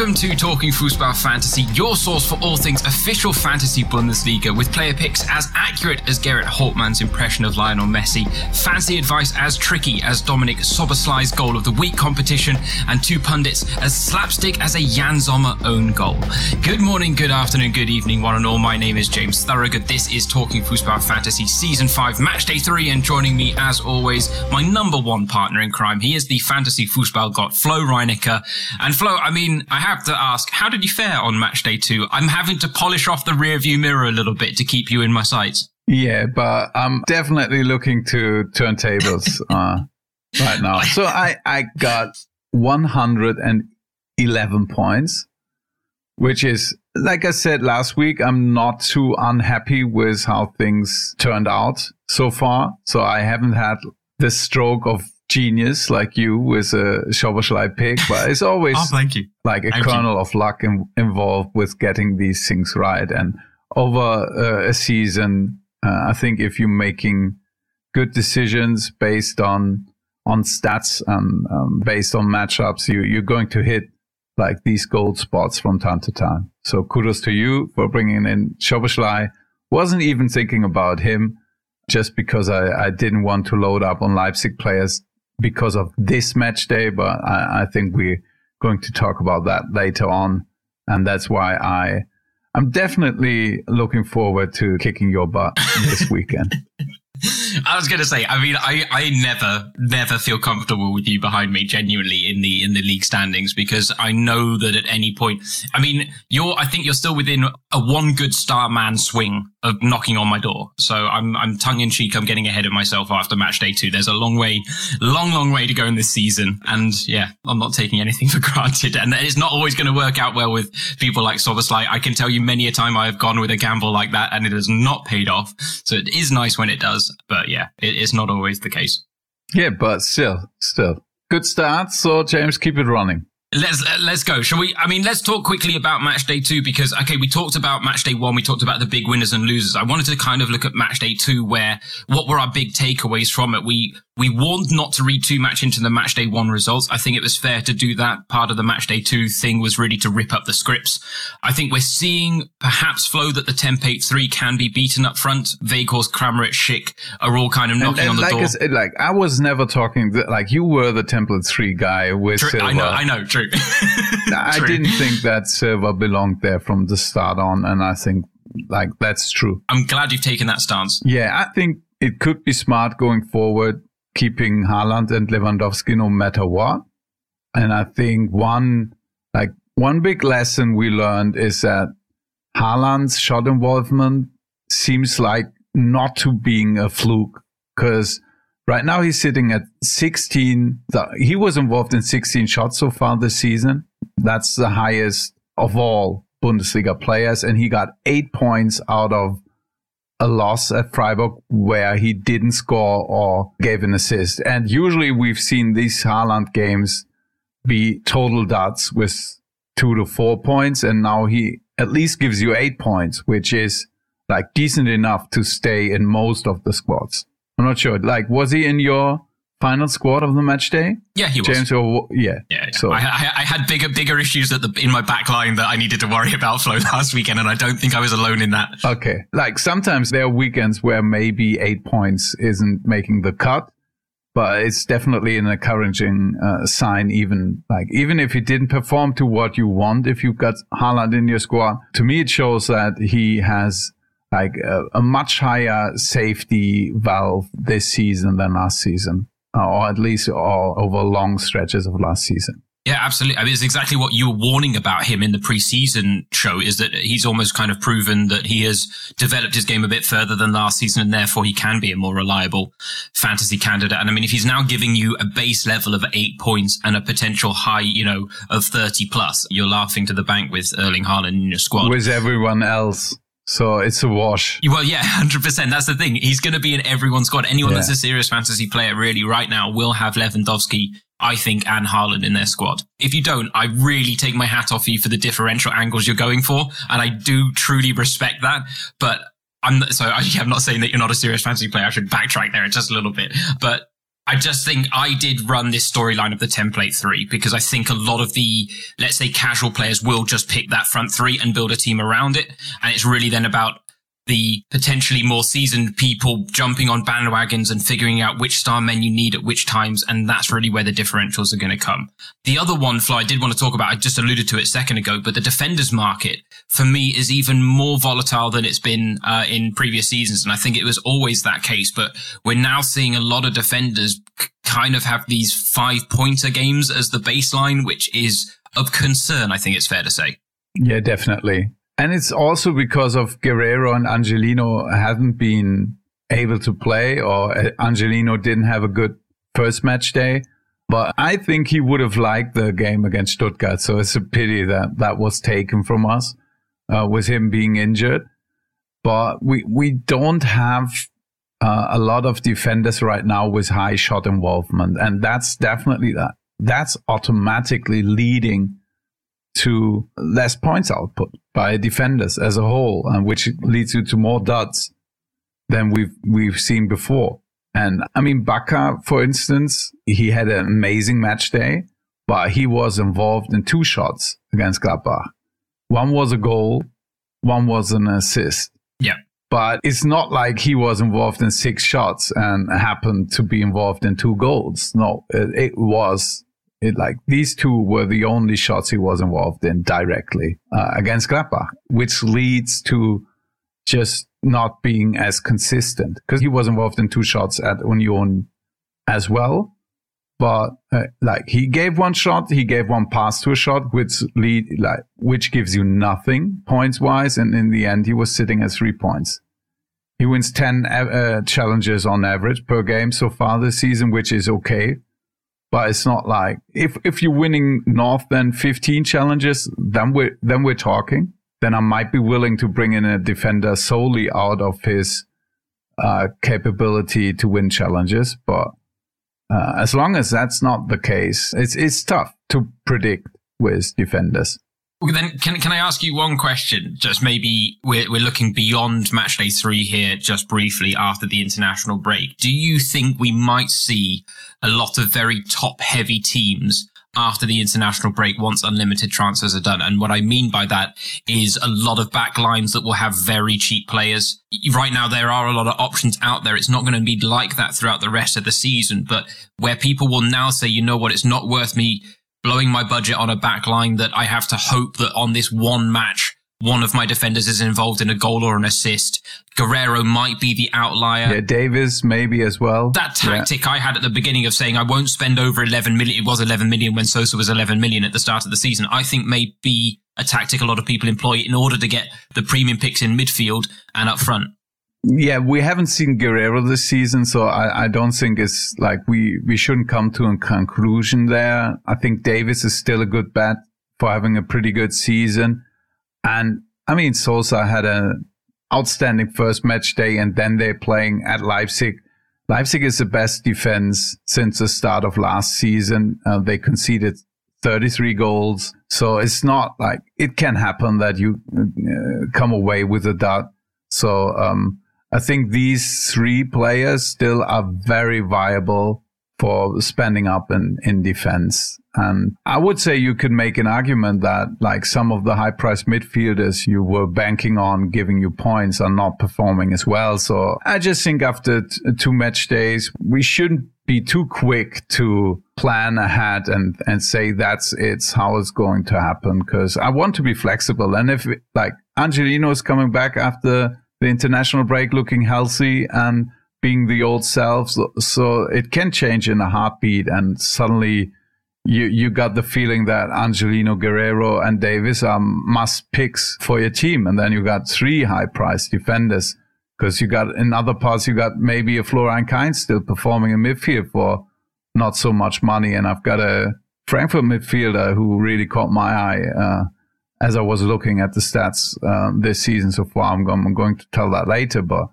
Welcome to Talking Fußball Fantasy, your source for all things official fantasy Bundesliga, with player picks as accurate as Gerrit Holtmann's impression of Lionel Messi, fancy advice as tricky as Dominic Szoboszlai's goal of the week competition, and two pundits as slapstick as a Yann Sommer own goal. Good morning, good afternoon, good evening, one and all. My name is James Thorogood. This is Talking Fußball Fantasy Season 5, Match Day 3, and joining me, as always, my number one partner in crime. He is the fantasy Fußball got Flo Reinecker. And Flo, I mean, I have to ask, how did you fare on match day two? I'm having to polish off the rear view mirror a little bit to keep you in my sights. Yeah, but I'm definitely looking to turntables uh, right now. So I, I got 111 points, which is, like I said last week, I'm not too unhappy with how things turned out so far. So I haven't had the stroke of genius like you with a Szoboszlai pick, but it's always oh, thank you. like a kernel of luck in, involved with getting these things right. And over uh, a season, uh, I think if you're making good decisions based on on stats and um, based on matchups, you you're going to hit like these gold spots from time to time. So kudos to you for bringing in Szoboszlai. Wasn't even thinking about him just because I, I didn't want to load up on Leipzig players because of this match day, but I, I think we're going to talk about that later on. And that's why I I'm definitely looking forward to kicking your butt this weekend. I was going to say, I mean, I, I never, never feel comfortable with you behind me genuinely in the, in the league standings because I know that at any point, I mean, you're, I think you're still within a one good star man swing of knocking on my door. So I'm, I'm tongue in cheek. I'm getting ahead of myself after match day two. There's a long way, long, long way to go in this season. And yeah, I'm not taking anything for granted. And it's not always going to work out well with people like Szoboszlai. I can tell you many a time I have gone with a gamble like that and it has not paid off. So it is nice when it does. But yeah, it is not always the case. Yeah, but still, still good start. So James, keep it running. Let's let's go. Shall we? I mean, let's talk quickly about match day two because okay, we talked about match day one. We talked about the big winners and losers. I wanted to kind of look at match day two, where what were our big takeaways from it? We we warned not to read too much into the match day one results. I think it was fair to do that. Part of the match day two thing was really to rip up the scripts. I think we're seeing perhaps Flo that the template three can be beaten up front. Weghorst, Kramaric, Schick are all kind of knocking and, and on the like door. Like I was never talking like you were the template three guy with True, I know, I know, true. I True. didn't think that Silva belonged there from the start on, and I think like that's true. I'm glad you've taken that stance. Yeah, I think it could be smart going forward, keeping Haaland and Lewandowski no matter what. And I think one like one big lesson we learned is that Haaland's shot involvement seems like not to being a fluke because right now he's sitting at 16. He was involved in 16 shots so far this season. That's the highest of all Bundesliga players. And he got eight points out of a loss at Freiburg where he didn't score or gave an assist. And usually we've seen these Haaland games be total duds with two to four points. And now he at least gives you eight points, which is like decent enough to stay in most of the squads. I'm not sure. Like, was he in your final squad of the match day? Yeah, he was. James, or, yeah. Yeah, yeah. So I, I, I had bigger bigger issues at the in my back line that I needed to worry about Flo last weekend, and I don't think I was alone in that. Okay. Like sometimes there are weekends where maybe eight points isn't making the cut, but it's definitely an encouraging uh, sign. Even like even if he didn't perform to what you want, if you've got Haaland in your squad, to me it shows that he has like a, a much higher safety valve this season than last season, uh, or at least all over long stretches of last season. Yeah, absolutely. I mean, it's exactly what you were warning about him in the preseason show is that he's almost kind of proven that he has developed his game a bit further than last season and therefore he can be a more reliable fantasy candidate. And I mean, if he's now giving you a base level of eight points and a potential high, you know, of 30 plus, you're laughing to the bank with Erling Haaland in your squad. With everyone else. So it's a wash. Well, yeah, hundred percent. That's the thing. He's going to be in everyone's squad. Anyone Yeah. that's a serious fantasy player, really, right now, will have Lewandowski, I think, and Haaland in their squad. If you don't, I really take my hat off you for the differential angles you're going for, and I do truly respect that. But I'm so I, I'm not saying that you're not a serious fantasy player. I should backtrack there just a little bit, but. I just think I did run this storyline of the template three because I think a lot of the, let's say casual players will just pick that front three and build a team around it. And it's really then about the potentially more seasoned people jumping on bandwagons and figuring out which star men you need at which times. And that's really where the differentials are going to come. The other one, Flo, I did want to talk about, I just alluded to it a second ago, but the defenders market for me is even more volatile than it's been uh, in previous seasons. And I think it was always that case, but we're now seeing a lot of defenders kind of have these five pointer games as the baseline, which is of concern. I think it's fair to say. Yeah, definitely. And it's also because of Guerrero and Angelino hadn't been able to play, or uh, Angelino didn't have a good first match day. But I think he would have liked the game against Stuttgart. So it's a pity that that was taken from us uh, with him being injured. But we, we don't have uh, a lot of defenders right now with high shot involvement. And that's definitely that. That's automatically leading to less points output by defenders as a whole, and which leads you to more duds than we've we've seen before. And I mean, Bakker, for instance, he had an amazing match day, but he was involved in two shots against Gladbach. One was a goal, one was an assist. Yeah. But it's not like he was involved in six shots and happened to be involved in two goals. No, it, it was it like these two were the only shots he was involved in directly uh, against Gladbach, which leads to just not being as consistent because he was involved in two shots at Union as well. But uh, like he gave one shot, he gave one pass to a shot, which lead like which gives you nothing points wise, and in the end he was sitting at three points. He wins ten uh, challenges on average per game so far this season, which is okay but it's not like if if you're winning north then 15 challenges then we're then we're talking. Then i might be willing to bring in a defender solely out of his uh, capability to win challenges but uh, as long as that's not the case it's it's tough to predict with defenders then can can I ask you one question? Just maybe we're we're looking beyond matchday three here, just briefly after the international break. Do you think we might see a lot of very top heavy teams after the international break once unlimited transfers are done. And what I mean by that is a lot of backlines that will have very cheap players. Right now, there are a lot of options out there. It's not going to be like that throughout the rest of the season, but where people will now say, you know what, it's not worth me blowing my budget on a backline that I have to hope that on this one match, one of my defenders is involved in a goal or an assist. Guerrero might be the outlier. Yeah, Davies maybe as well. That tactic yeah. I had at the beginning of saying I won't spend over 11 million. It was 11 million when Sosa was 11 million at the start of the season. I think may be a tactic a lot of people employ in order to get the premium picks in midfield and up front. Yeah, we haven't seen Guerrero this season, so I, I don't think it's like we, we shouldn't come to a conclusion there. I think Davies is still a good bet for having a pretty good season. And I mean, Sosa had an outstanding first match day, and then they're playing at Leipzig. Leipzig is the best defense since the start of last season. Uh, they conceded 33 goals. So it's not like it can happen that you uh, come away with a dot. So, um, I think these three players still are very viable for spending up in, in defense. And I would say you could make an argument that like some of the high priced midfielders you were banking on giving you points are not performing as well. So I just think after t- two match days, we shouldn't be too quick to plan ahead and, and say that's it's how it's going to happen. Cause I want to be flexible. And if like Angelino is coming back after the international break looking healthy and being the old self. So, it can change in a heartbeat, and suddenly you you got the feeling that Angelino Guerrero and Davies are must picks for your team, and then you got three high priced defenders because you got in other parts you got maybe a Florian Kainz still performing in midfield for not so much money, and I've got a Frankfurt midfielder who really caught my eye. Uh, as I was looking at the stats um, this season so far, I'm, I'm going to tell that later, but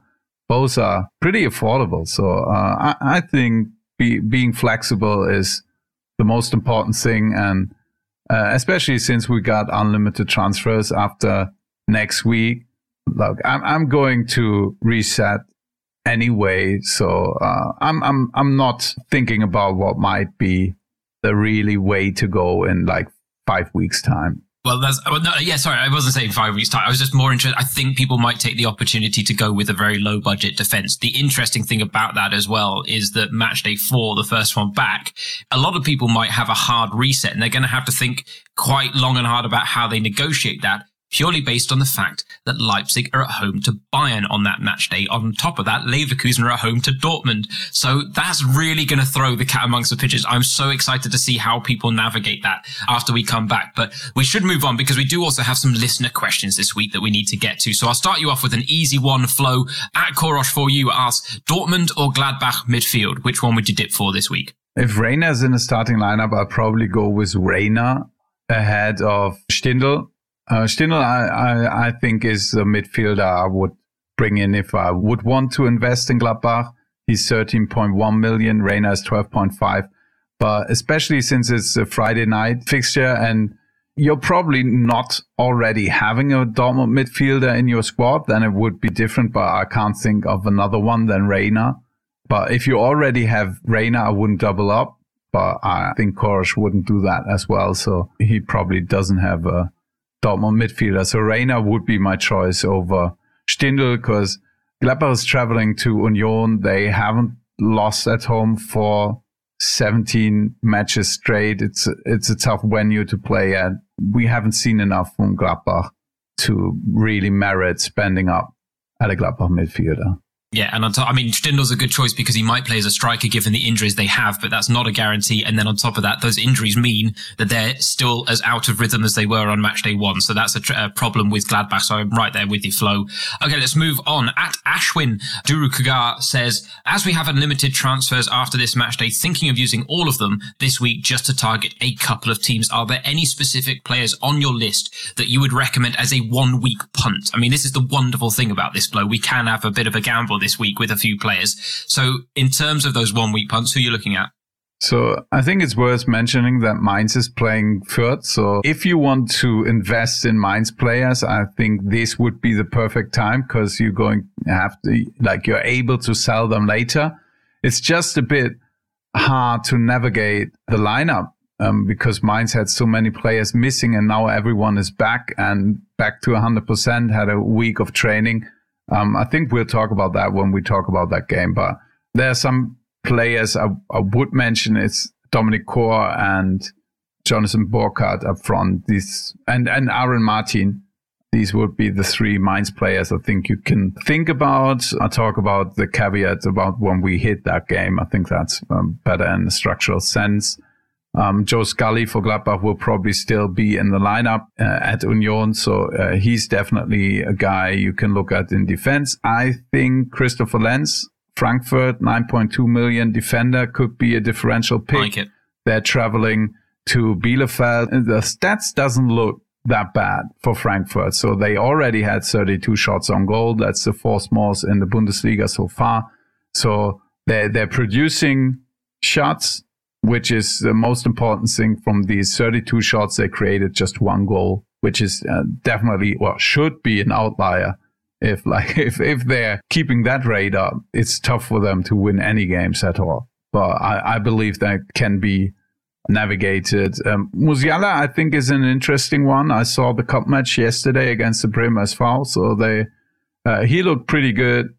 both are pretty affordable. So uh, I, I, think be, being flexible is the most important thing, and uh, especially since we got unlimited transfers after next week. Look, I'm, I'm going to reset anyway. So uh, I'm I'm I'm not thinking about what might be the really way to go in like five weeks time. Well, that's well, no, yeah. Sorry, I wasn't saying five weeks time. I was just more interested. I think people might take the opportunity to go with a very low budget defense. The interesting thing about that as well is that match day four, the first one back, a lot of people might have a hard reset, and they're going to have to think quite long and hard about how they negotiate that purely based on the fact that Leipzig are at home to Bayern on that match day. On top of that, Leverkusen are at home to Dortmund. So that's really going to throw the cat amongst the pigeons. I'm so excited to see how people navigate that after we come back. But we should move on because we do also have some listener questions this week that we need to get to. So I'll start you off with an easy one. Flo at Korosh for you asks Dortmund or Gladbach midfield. Which one would you dip for this week? If is in the starting lineup, I'll probably go with Reyna ahead of Stindl uh, Stindl, I, I, I, think, is a midfielder I would bring in if I would want to invest in Gladbach. He's 13.1 million. Reyna is 12.5. But especially since it's a Friday night fixture and you're probably not already having a Dortmund midfielder in your squad, then it would be different. But I can't think of another one than Reyna. But if you already have Reyna, I wouldn't double up. But I think Korosh wouldn't do that as well. So he probably doesn't have a Dortmund midfielder. So Reyna would be my choice over Stindl because Gladbach is traveling to Union. They haven't lost at home for 17 matches straight. It's it's a tough venue to play at. We haven't seen enough from Gladbach to really merit spending up at a Gladbach midfielder. Yeah, and on top, I mean, Stindl's a good choice because he might play as a striker given the injuries they have, but that's not a guarantee. And then on top of that, those injuries mean that they're still as out of rhythm as they were on match day one. So that's a, tr- a problem with Gladbach. So I'm right there with you, Flo. Okay, let's move on. At Ashwin, Duru Kugar says, as we have unlimited transfers after this match day, thinking of using all of them this week just to target a couple of teams, are there any specific players on your list that you would recommend as a one week punt? I mean, this is the wonderful thing about this, Flo. We can have a bit of a gamble this week with a few players. So in terms of those one week punts, who are you looking at? So I think it's worth mentioning that Mainz is playing Fürth. So if you want to invest in Mainz players, I think this would be the perfect time because you're going to have to, like, you're able to sell them later. It's just a bit hard to navigate the lineup um, because Mainz had so many players missing and now everyone is back and back to 100%, had a week of training. Um, I think we'll talk about that when we talk about that game. But there are some players I, I would mention. It's Dominic Kohr and Jonathan Burkardt up front. These and and Aaron Martin. These would be the three Mainz players I think you can think about. I talk about the caveats about when we hit that game. I think that's um, better in the structural sense. Um, Joe Scally for Gladbach will probably still be in the lineup uh, at Union. So uh, he's definitely a guy you can look at in defense. I think Christopher Lenz, Frankfurt, 9.2 million defender could be a differential pick. Like They're traveling to Bielefeld. The stats doesn't look that bad for Frankfurt. So they already had 32 shots on goal. That's the fourth most in the Bundesliga so far. So they're, they're producing shots which is the most important thing from these 32 shots they created just one goal which is uh, definitely well should be an outlier. If like if if they're keeping that rate up it's tough for them to win any games at all. But i, I believe that can be navigated. Um, Musiala I think is an interesting one. I saw the cup match yesterday against the Bremer SV so they uh, he looked pretty good.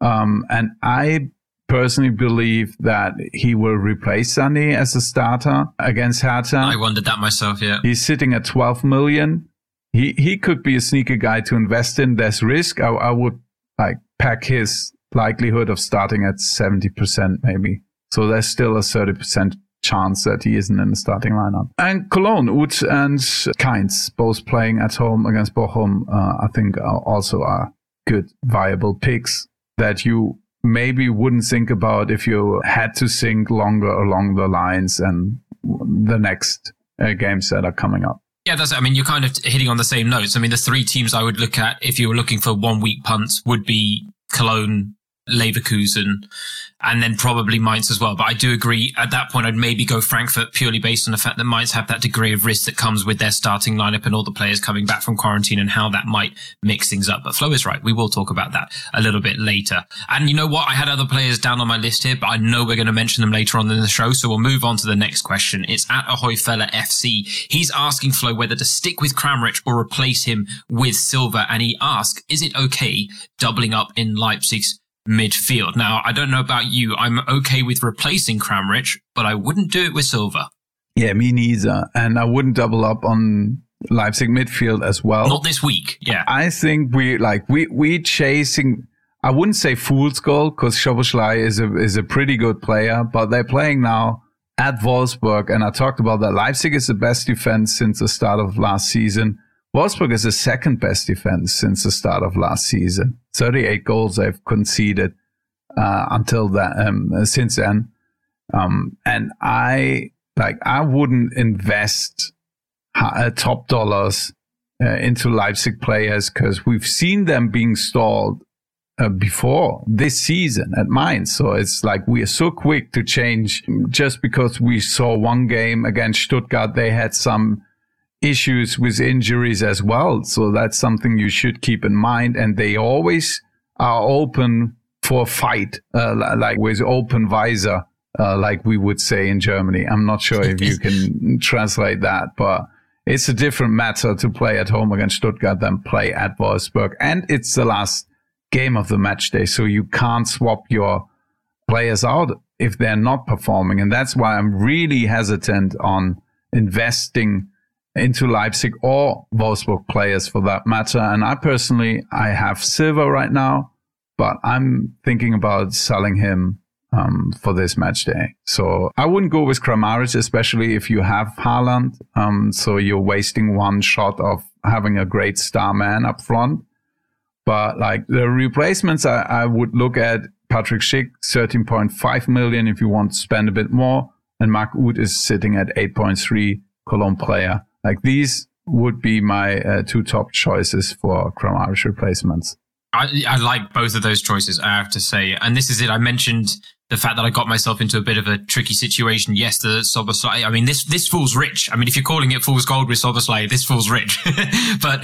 Um, and I personally believe that he will replace Sané as a starter against Hertha. I wondered that myself, yeah. He's sitting at 12 million. He he could be a sneaker guy to invest in. There's risk. I, I would like pack his likelihood of starting at 70% maybe. So there's still a 30% chance that he isn't in the starting lineup. And Cologne, Uth and Kainz, both playing at home against Bochum, uh, I think also are good, viable picks that you maybe wouldn't think about if you had to think longer along the lines and the next uh, games that are coming up. Yeah, that's. I mean, you're kind of hitting on the same notes. I mean, the three teams I would look at if you were looking for one week punts would be Cologne, Leverkusen, and then probably Mainz as well. But I do agree at that point, I'd maybe go Frankfurt purely based on the fact that Mainz have that degree of risk that comes with their starting lineup and all the players coming back from quarantine and how that might mix things up. But Flo is right. We will talk about that a little bit later. And you know what? I had other players down on my list here, but I know we're going to mention them later on in the show. So we'll move on to the next question. It's at Ahoy Fella FC. He's asking Flo whether to stick with Kramaric or replace him with Silva. And he asks, is it okay doubling up in Leipzig's midfield. Now, I don't know about you. I'm okay with replacing Kramaric, but I wouldn't do it with Silva. Yeah, me neither. And I wouldn't double up on Leipzig midfield as well. Not this week. Yeah. I think we like we we chasing I wouldn't say fool's gold because Szoboszlai is a is a pretty good player, but they're playing now at Wolfsburg, and I talked about that. Leipzig is the best defense since the start of last season. Wolfsburg is the second best defense since the start of last season. 38 goals they've conceded uh, until that um, since then. Um, and I like I wouldn't invest uh, top dollars uh, into Leipzig players because we've seen them being stalled uh, before this season at Mainz. So it's like we are so quick to change just because we saw one game against Stuttgart. They had some issues with injuries as well. So that's something you should keep in mind. And they always are open for a fight, uh, like with open visor, uh, like we would say in Germany. I'm not sure if you can translate that, but it's a different matter to play at home against Stuttgart than play at Wolfsburg. And it's the last game of the match day. So you can't swap your players out if they're not performing. And that's why I'm really hesitant on investing into Leipzig or Wolfsburg players for that matter. And I personally, I have Silva right now, but I'm thinking about selling him um, for this match day. So I wouldn't go with Kramaric, especially if you have Haaland. Um, so you're wasting one shot of having a great star man up front. But like the replacements, I, I would look at Patrick Schick, 13.5 million if you want to spend a bit more. And Mark Uth is sitting at 8.3 Cologne player. Like these would be my uh, two top choices for Kramaric replacements. I, I, like both of those choices, I have to say. And this is it. I mentioned the fact that I got myself into a bit of a tricky situation yesterday. Szoboszlai. I mean, this this fool's rich. I mean, if you're calling it fool's gold with Szoboszlai, this fool's rich. but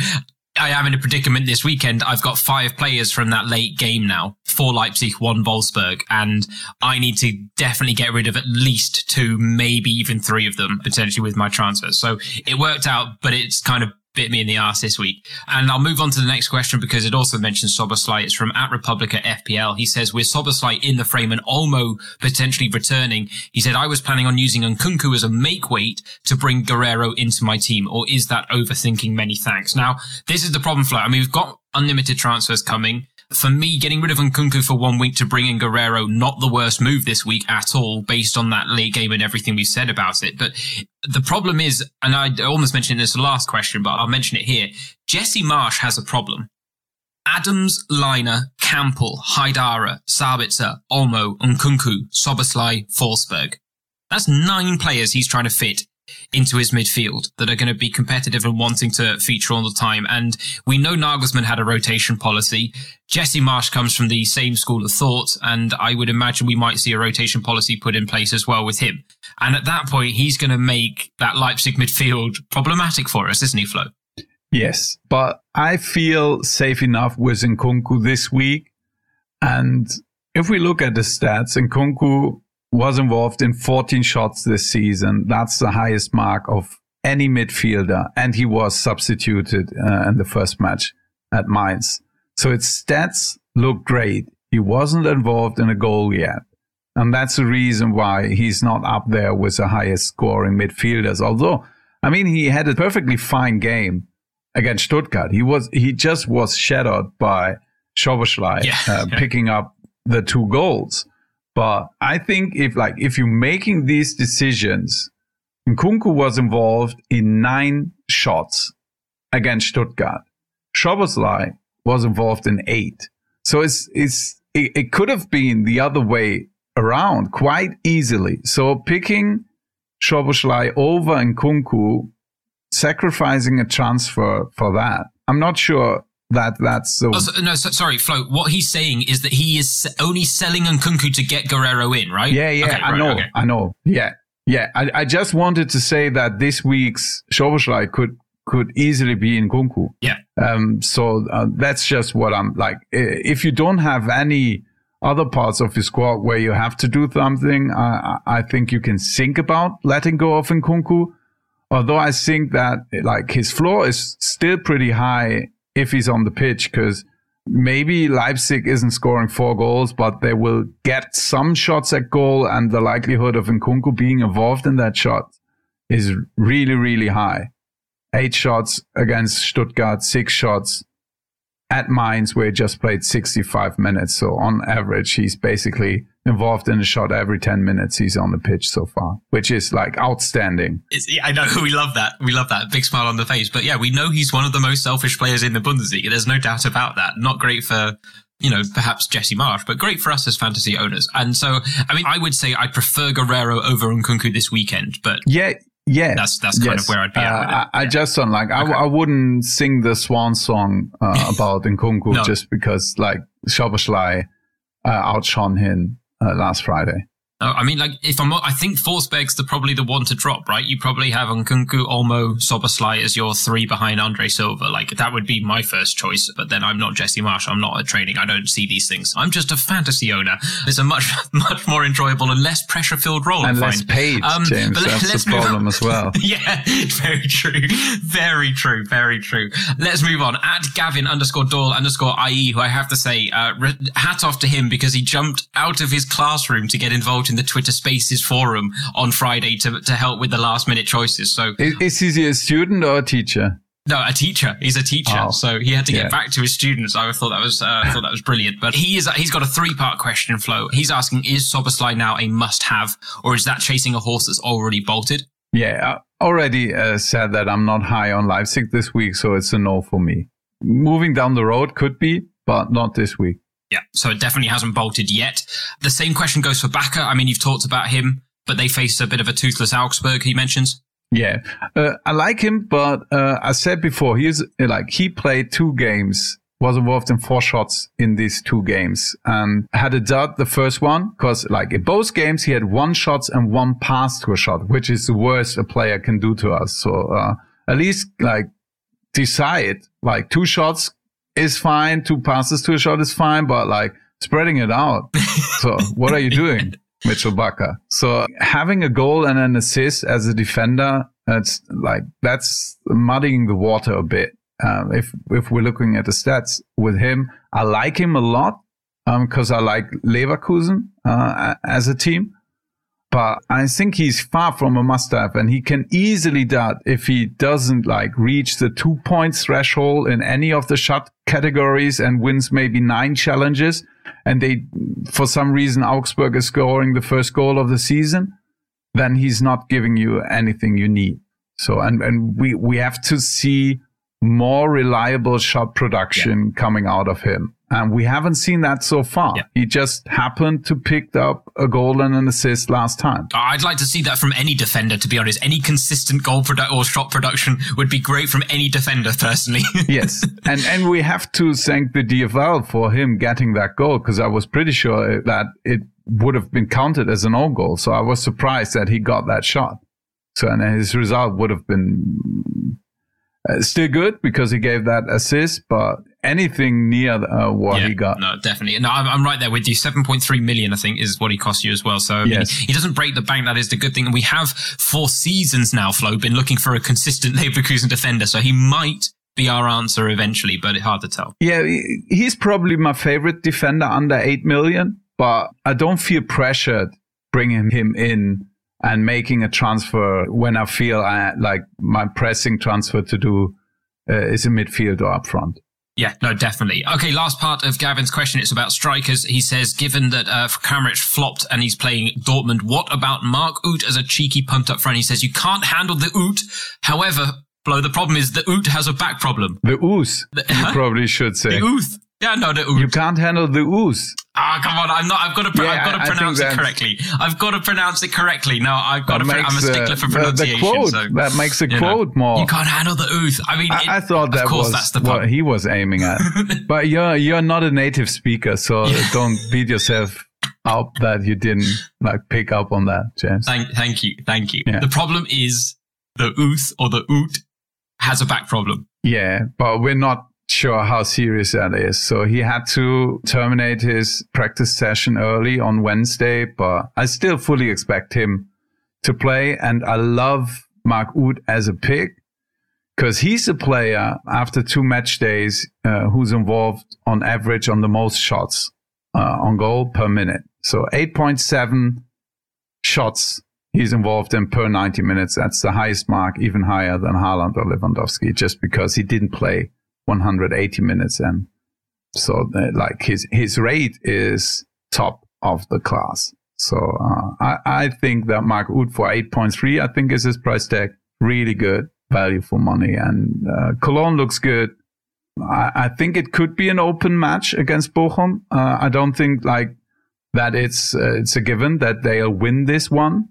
I am in a predicament this weekend. I've got five players from that late game now, four Leipzig, one Wolfsburg, and I need to definitely get rid of at least two, maybe even three of them potentially with my transfers. So it worked out, but it's kind of bit me in the ass this week. And I'll move on to the next question because it also mentions Szoboszlai. It's from at Republica FPL. He says, with Szoboszlai in the frame and Olmo potentially returning, he said, I was planning on using Nkunku as a make weight to bring Guerrero into my team. Or is that overthinking? Many thanks. Now, this is the problem, Flo. I mean, we've got unlimited transfers coming for me, getting rid of Nkunku for one week to bring in Guerrero, not the worst move this week at all, based on that late game and everything we've said about it. But the problem is, and I almost mentioned this last question, but I'll mention it here. Jesse Marsh has a problem. Adams, Laimer, Kampl, Haidara, Sabitzer, Olmo, Nkunku, Szoboszlai, Forsberg. That's nine players he's trying to fit into his midfield that are going to be competitive and wanting to feature all the time. And we know Nagelsmann had a rotation policy. Jesse Marsh comes from the same school of thought, and I would imagine we might see a rotation policy put in place as well with him. And at that point, he's going to make that Leipzig midfield problematic for us, isn't he, Flo? Yes, but I feel safe enough with Nkunku this week. And if we look at the stats, Nkunku was involved in 14 shots this season. That's the highest mark of any midfielder. And he was substituted uh, in the first match at Mainz. So his stats look great. He wasn't involved in a goal yet. And that's the reason why he's not up there with the highest scoring midfielders. Although, I mean, he had a perfectly fine game against Stuttgart. He was, he just was shadowed by Szoboszlai, yeah, uh, yeah. picking up the two goals. But I think if like if you're making these decisions, Nkunku was involved in nine shots against Stuttgart. Szoboszlai was involved in eight. So it's it's it, it could have been the other way around quite easily. So picking Szoboszlai over Nkunku, sacrificing a transfer for that, I'm not sure that that's so. Oh, so, no, so, sorry, Flo. What he's saying is that he is only selling Nkunku to get Guerrero in, right? Yeah, yeah, Okay, I right, know, okay. I know. Yeah, yeah. I, I just wanted to say that this week's Szoboszlai could could easily be Nkunku. Yeah. Um. So uh, that's just what I'm like. If you don't have any other parts of your squad where you have to do something, I I I think you can think about letting go of Nkunku. Although I think that like his floor is still pretty high if he's on the pitch because maybe Leipzig isn't scoring four goals, but they will get some shots at goal, and the likelihood of Nkunku being involved in that shot is really, really high. Eight shots against Stuttgart, six shots at Mainz, where he just played 65 minutes. So on average, he's basically involved in a shot every 10 minutes he's on the pitch so far, which is like outstanding. It's, I know we love that. We love that big smile on the face. But yeah, we know he's one of the most selfish players in the Bundesliga. There's no doubt about that. Not great for you know perhaps Jesse Marsh, but great for us as fantasy owners. And so, I mean, I would say I prefer Guerrero over Nkunku this weekend, but Yeah. Yeah. that's that's kind Yes. of where I'd be at. Uh. I, I just don't like. I, Okay. I wouldn't sing the swan song uh, about Nkunku No. just because like Szoboszlai uh, outshone him uh, last Friday. Uh, I mean, like, if I'm, I think Forsberg's the probably the one to drop, right? You probably have Nkunku, Olmo, Szoboszlai as your three behind Andre Silva. Like, that would be my first choice. But then I'm not Jesse Marsh. I'm not a training. I don't see these things. I'm just a fantasy owner. It's a much, much more enjoyable and less pressure filled role. And less paid, Um, James. but That's let's the problem on. as well. yeah, very true. Very true. Very true. Let's move on. At Gavin underscore Doyle underscore IE, who I have to say, uh, hat off to him because he jumped out of his classroom to get involved in the Twitter Spaces forum on Friday to, to help with the last minute choices. So, Is, is he a student or a teacher? no, a teacher. He's a teacher, Oh, so he had to get yeah. back to his students. I thought that was, uh, I thought that was brilliant. But he is, he's got a three part question Flo. He's asking, is Szoboszlai now a must have or is that chasing a horse that's already bolted? Yeah, I already uh, said that I'm not high on Leipzig this week, so it's a no for me. Moving down the road could be, but not this week. Yeah, so it definitely hasn't bolted yet. The same question goes for Bakker. I mean, you've talked about him, but they face a bit of a toothless Augsburg, he mentions. Yeah, uh, I like him, but uh, I said before, he's uh, like he played two games, was involved in four shots in these two games, and had a dud the first one because like in both games he had one shots and one pass to a shot, which is the worst a player can do to us. So uh, at least like decide like two shots is fine, two passes to a shot is fine, but like spreading it out. so what are you doing? Mitchell Bakker. So having a goal and an assist as a defender, that's like that's muddying the water a bit. Um, if if we're looking at the stats with him, I like him a lot because I like Leverkusen uh, as a team. But I think he's far from a must-have, and he can easily dud if he doesn't like reach the two points threshold in any of the shot categories and wins maybe nine challenges. And they, for some reason, Augsburg is scoring the first goal of the season. Then he's not giving you anything you need. So, and and we we have to see more reliable shot production coming out of him. And we haven't seen that so far. Yeah. He just happened to pick up a goal and an assist last time. I'd like to see that from any defender, to be honest. Any consistent goal produ- or shot production would be great from any defender, personally. yes. And and we have to thank the DFL for him getting that goal because I was pretty sure that it would have been counted as an own goal. So I was surprised that he got that shot. So and his result would have been uh, still good because he gave that assist, but anything near uh, what he got. No, definitely. No, I'm, I'm right there with you. 7.3 million, I think, is what he cost you as well. So I mean, Yes. he doesn't break the bank. That is the good thing. And we have four seasons now, Flo, been looking for a consistent Leverkusen defender. So he might be our answer eventually, but it's hard to tell. Yeah, he's probably my favorite defender under 8 million, but I don't feel pressured bringing him in and making a transfer when I feel I, like my pressing transfer to do uh, is a midfielder up front. Yeah, no, definitely. Okay, last part of Gavin's question. It's about strikers. He says, given that uh, Kramaric flopped and he's playing Dortmund, what about Mark Oot as a cheeky punt up front? He says, you can't handle the Oot. However, Flo, the problem is the Oot has a back problem. The ooze, you probably should say. The Ooth. Yeah, no, the You can't handle the ooze. Ah, oh, come on! I'm not. I've got to. Pro- Yeah, I've got to I- I pronounce think it correctly. I've got to pronounce it correctly. No, I've got to. I'm a stickler for the- pronunciation. The quote so, that makes the you know, quote more. You can't handle the ooth. I mean, it- I, I thought that of course was that's the what he was aiming at. but you're you're not a native speaker, so don't beat yourself up that you didn't like pick up on that, James. Thank, thank you, thank you. Yeah. The problem is the ooth or the oot has a back problem. Yeah, but we're not sure how serious that is. So he had to terminate his practice session early on Wednesday, but I still fully expect him to play. And I love Mark Uth as a pick because he's a player after two match days uh, who's involved on average on the most shots uh, on goal per minute. So 8.7 shots he's involved in per 90 minutes. That's the highest mark, even higher than Haaland or Lewandowski, just because he didn't play 180 minutes. And so, uh, like, his, his rate is top of the class. So, uh, I, I think that Mark Uth for 8.3, I think is his price tag. Really good value for money. And, uh, Cologne looks good. I, I think it could be an open match against Bochum. Uh, I don't think like that it's, uh, it's a given that they'll win this one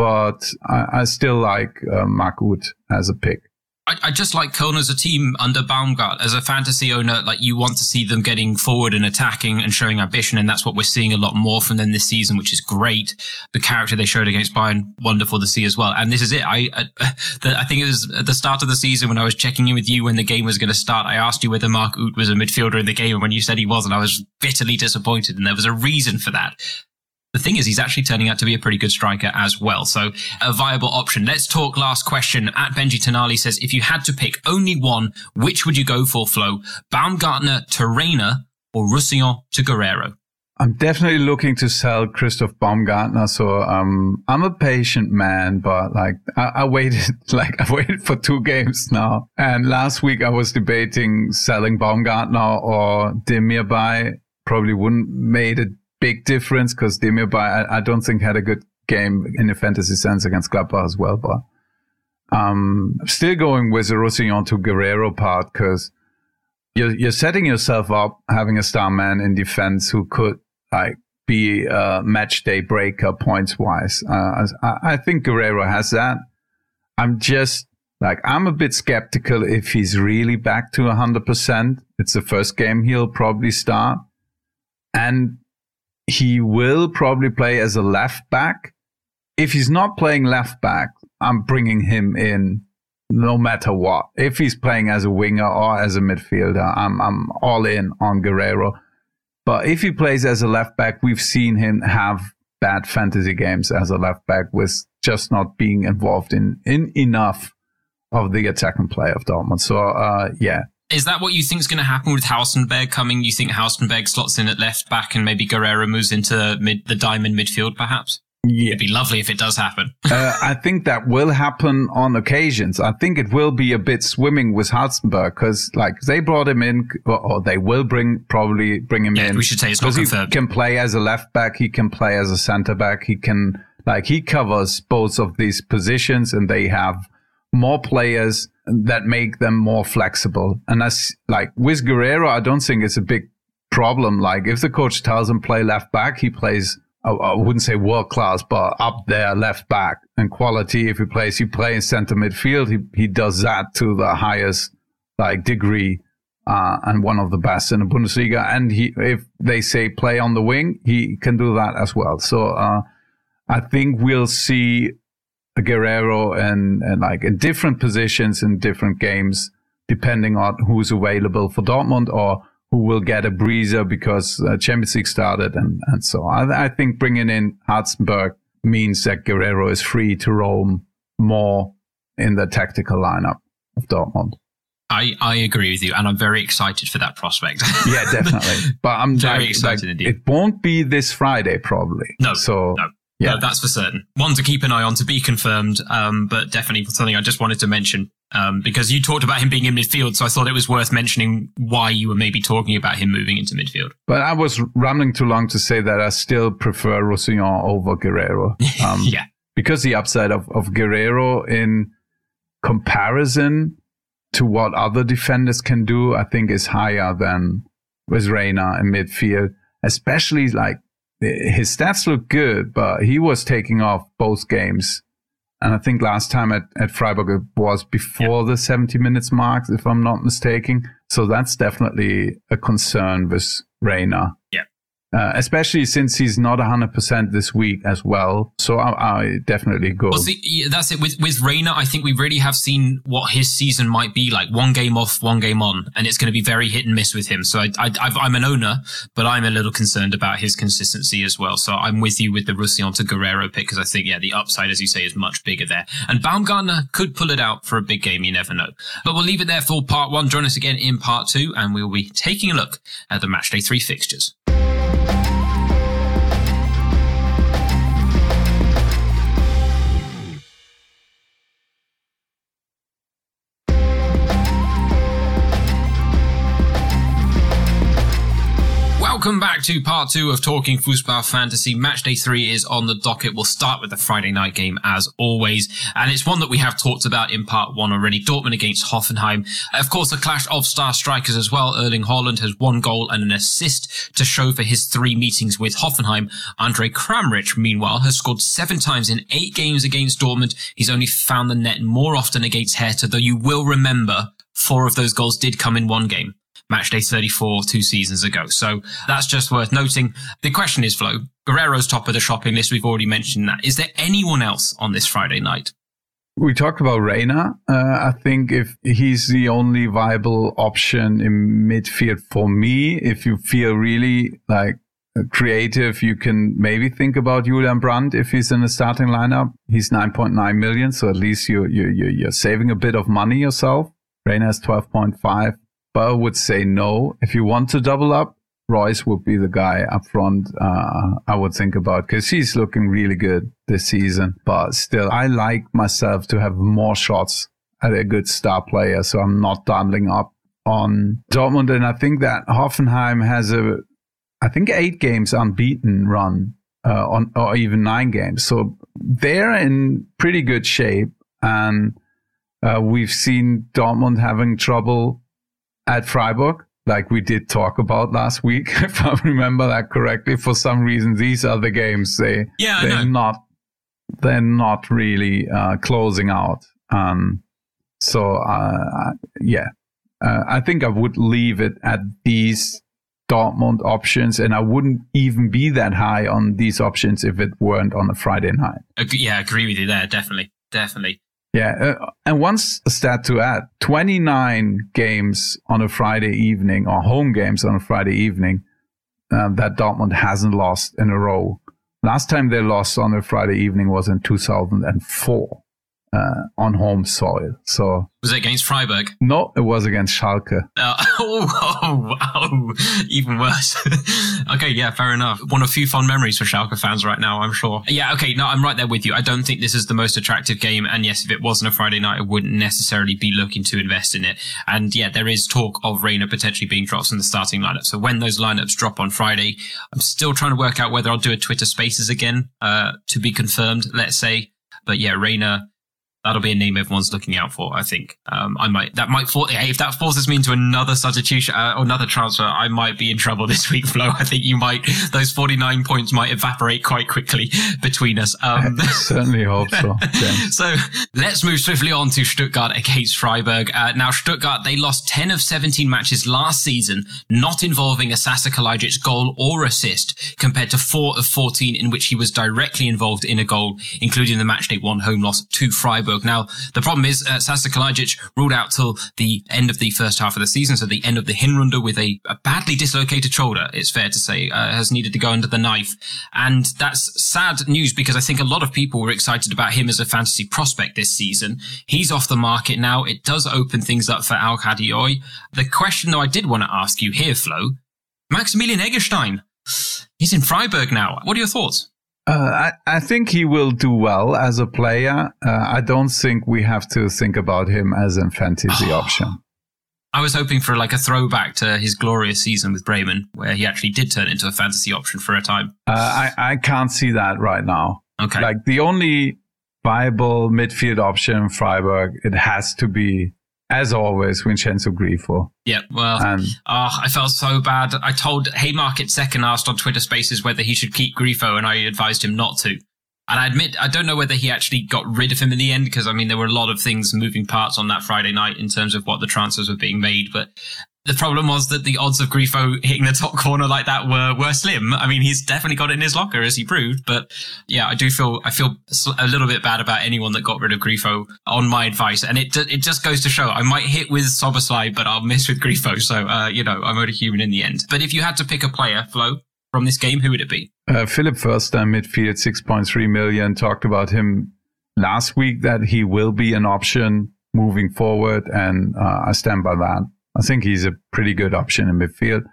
but I, I still like Mark Uth as a pick. I, I just like Köln as a team under Baumgart. As a fantasy owner, like you want to see them getting forward and attacking and showing ambition, and that's what we're seeing a lot more from them this season, which is great. The character they showed against Bayern, wonderful to see as well. And this is it. I I, the, I think it was at the start of the season when I was checking in with you when the game was going to start. I asked you whether Mark Uth was a midfielder in the game, and when you said he wasn't, I was bitterly disappointed, and there was a reason for that. The thing is, he's actually turning out to be a pretty good striker as well. So a viable option. Let's talk last question. At Benji Tanali says, if you had to pick only one, which would you go for, Flo? Baumgartner to Reyna or Roussillon to Guerrero? I'm definitely looking to sell Christoph Baumgartner. So um, I'm a patient man, but like I, I waited, like I waited for two games now. And last week I was debating selling Baumgartner or Demirbay. Probably wouldn't made a big difference because Demirbay, I, I don't think had a good game in the fantasy sense against Gladbach as well. But um, still going with the Roussillon to Guerrero part because you're, you're setting yourself up having a star man in defense who could like be a match day breaker points wise. Uh, I, I think Guerrero has that. I'm just like, I'm a bit skeptical if he's really back to 100%. It's the first game he'll probably start. And he will probably play as a left back. If he's not playing left back, I'm bringing him in no matter what. If he's playing as a winger or as a midfielder, I'm I'm all in on Guerrero. But if he plays as a left back, we've seen him have bad fantasy games as a left back with just not being involved in in enough of the attacking play of Dortmund. So uh, yeah, Is that what you think is going to happen with Halstenberg coming? You think Halstenberg slots in at left back and maybe Guerrero moves into mid, the diamond midfield, perhaps? yeah. It'd be lovely if it does happen. uh, I think that will happen on occasions. I think it will be a bit swimming with Halstenberg because, like, they brought him in, or, or they will bring probably bring him Yeah, in. we should say it's not 'cause he confirmed. can play as a left back. He can play as a center back. He can like he covers both of these positions, and they have more players that make them more flexible. And as like with Guerrero, I don't think it's a big problem. Like if the coach tells him play left back, he plays. I wouldn't say world class, but up there left back and quality. If he plays, he plays center midfield. He he does that to the highest like degree, uh, and one of the best in the Bundesliga. And he, if they say play on the wing, he can do that as well. So uh, I think we'll see Guerrero and and like in different positions in different games, depending on who's available for Dortmund or who will get a breather because uh, Champions League started and, and so I, I think bringing in Halstenberg means that Guerrero is free to roam more in the tactical lineup of Dortmund. I, I agree with you, and I'm very excited for that prospect. Yeah, definitely. But I'm Very like- excited like, indeed. It won't be this Friday, probably. No, So no. Yeah, No, that's for certain. One to keep an eye on to be confirmed, um, but definitely something I just wanted to mention um, because you talked about him being in midfield, so I thought it was worth mentioning why you were maybe talking about him moving into midfield. but I was rambling too long to say that I still prefer Roussillon over Guerrero. Um, yeah, because the upside of, of Guerrero in comparison to what other defenders can do, I think is higher than with Reyna in midfield, especially like his stats look good, but he was taking off both games. And I think last time at, at Freiburg it was before the 70 minutes mark, if I'm not mistaken. So that's definitely a concern with Reyna. Yeah. Uh, especially since he's not 100% this week as well. So I, I definitely go. Well, see, that's it. With, with Reyna, I think we really have seen what his season might be like one game off, one game on, and it's going to be very hit and miss with him. So I, I, am an owner, but I'm a little concerned about his consistency as well. So I'm with you with the Roussillon to Guerrero pick because I think, yeah, the upside, as you say, is much bigger there. And Baumgartner could pull it out for a big game. You never know. But we'll leave it there for part one. Join us again in part two, and we'll be taking a look at the matchday three fixtures. Welcome back to part two of Talking Fußball Fantasy. Match day three is on the docket. We'll start with the Friday night game as always. And it's one that we have talked about in part one already. Dortmund against Hoffenheim. Of course, a clash of star strikers as well. Erling Haaland has one goal and an assist to show for his three meetings with Hoffenheim. Andre Kramaric, meanwhile, has scored seven times in eight games against Dortmund. He's only found the net more often against Hertha, though you will remember four of those goals did come in one game match day 34 two seasons ago. So that's just worth noting. The question is, Flo, Guerrero's top of the shopping list. We've already mentioned that. Is there anyone else on this Friday night? We talked about Reyna. Uh, I think if he's the only viable option in midfield for me, if you feel really like creative, you can maybe think about Julian Brandt if he's in the starting lineup. He's 9.9 million, so at least you you you're saving a bit of money yourself. Reyna is 12.5. I would say no. If you want to double up, Reus would be the guy up front uh, I would think about because he's looking really good this season. But still, I like myself to have more shots at a good star player, so I'm not doubling up on Dortmund. And I think that Hoffenheim has a, I think eight games unbeaten run uh, on, or even nine games. So they're in pretty good shape, and uh, we've seen Dortmund having trouble at Freiburg, like we did talk about last week, if I remember that correctly. For some reason, these are the games they yeah, they're not they're not really uh, closing out. Um, so uh, yeah, uh, I think I would leave it at these Dortmund options, and I wouldn't even be that high on these options if it weren't on a Friday night. Yeah, I agree with you there. Definitely, definitely. Yeah, uh, and once a stat to add: twenty-nine games on a Friday evening, or home games on a Friday evening, um, that Dortmund hasn't lost in a row. Last time they lost on a Friday evening was in 2004 uh, on home soil. So was it against Freiburg? No, it was against Schalke. Uh, oh, oh, oh, even worse. okay, yeah, fair enough. One of few fond memories for Schalke fans right now, I'm sure. Yeah, okay, no, I'm right there with you. I don't think this is the most attractive game. And yes, if it wasn't a Friday night, I wouldn't necessarily be looking to invest in it. And yeah, there is talk of Reyna potentially being dropped from the starting lineup. So when those lineups drop on Friday, I'm still trying to work out whether I'll do a Twitter Spaces again uh, to be confirmed. Let's say. But yeah, Reyna that'll be a name everyone's looking out for. I think um, I might that might for, if that forces me into another substitution uh, or another transfer, I might be in trouble this week, Flo. I think you might those forty nine points might evaporate quite quickly between us. Um, I certainly hope so. so let's move swiftly on to Stuttgart against Freiburg. Uh, now Stuttgart they lost ten of seventeen matches last season, not involving a Sasa Kalajdzic goal or assist, compared to four of fourteen in which he was directly involved in a goal, including the matchday one home loss to Freiburg. Freiburg. Now, the problem is uh, Sasa Kalajdzic ruled out till the end of the first half of the season, so the end of the Hinrunde with a, a badly dislocated shoulder, it's fair to say, uh, has needed to go under the knife. And that's sad news because I think a lot of people were excited about him as a fantasy prospect this season. He's off the market now. It does open things up for Al Ghaddioui. The question though I did want to ask you here, Flo, Maximilian Eggestein, he's in Freiburg now. What are your thoughts? Uh, I, I, think he will do well as a player. Uh, I don't think we have to think about him as a fantasy option. I was hoping for like a throwback to his glorious season with Bremen, where he actually did turn into a fantasy option for a time. Uh, I, I can't see that right now. Okay. Like the only viable midfield option in Freiburg, it has to be as always, Vincenzo Grifo. Yeah, well, and, oh, I felt so bad. I told Haymarket second asked on Twitter Spaces whether he should keep Grifo, and I advised him not to. And I admit, I don't know whether he actually got rid of him in the end, because I mean, there were a lot of things moving parts on that Friday night in terms of what the transfers were being made. But the problem was that the odds of Grifo hitting the top corner like that were were slim. I mean, he's definitely got it in his locker as he proved, but yeah, I do feel I feel a little bit bad about anyone that got rid of Grifo on my advice, and it it just goes to show I might hit with Szoboszlai, but I'll miss with Grifo. So uh, you know, I'm only human in the end. But if you had to pick a player, Flo, from this game, who would it be? Uh, Philipp Förster, midfield, 6.3 million. Talked about him last week that he will be an option moving forward, and uh, I stand by that. I think he's a pretty good option in midfield.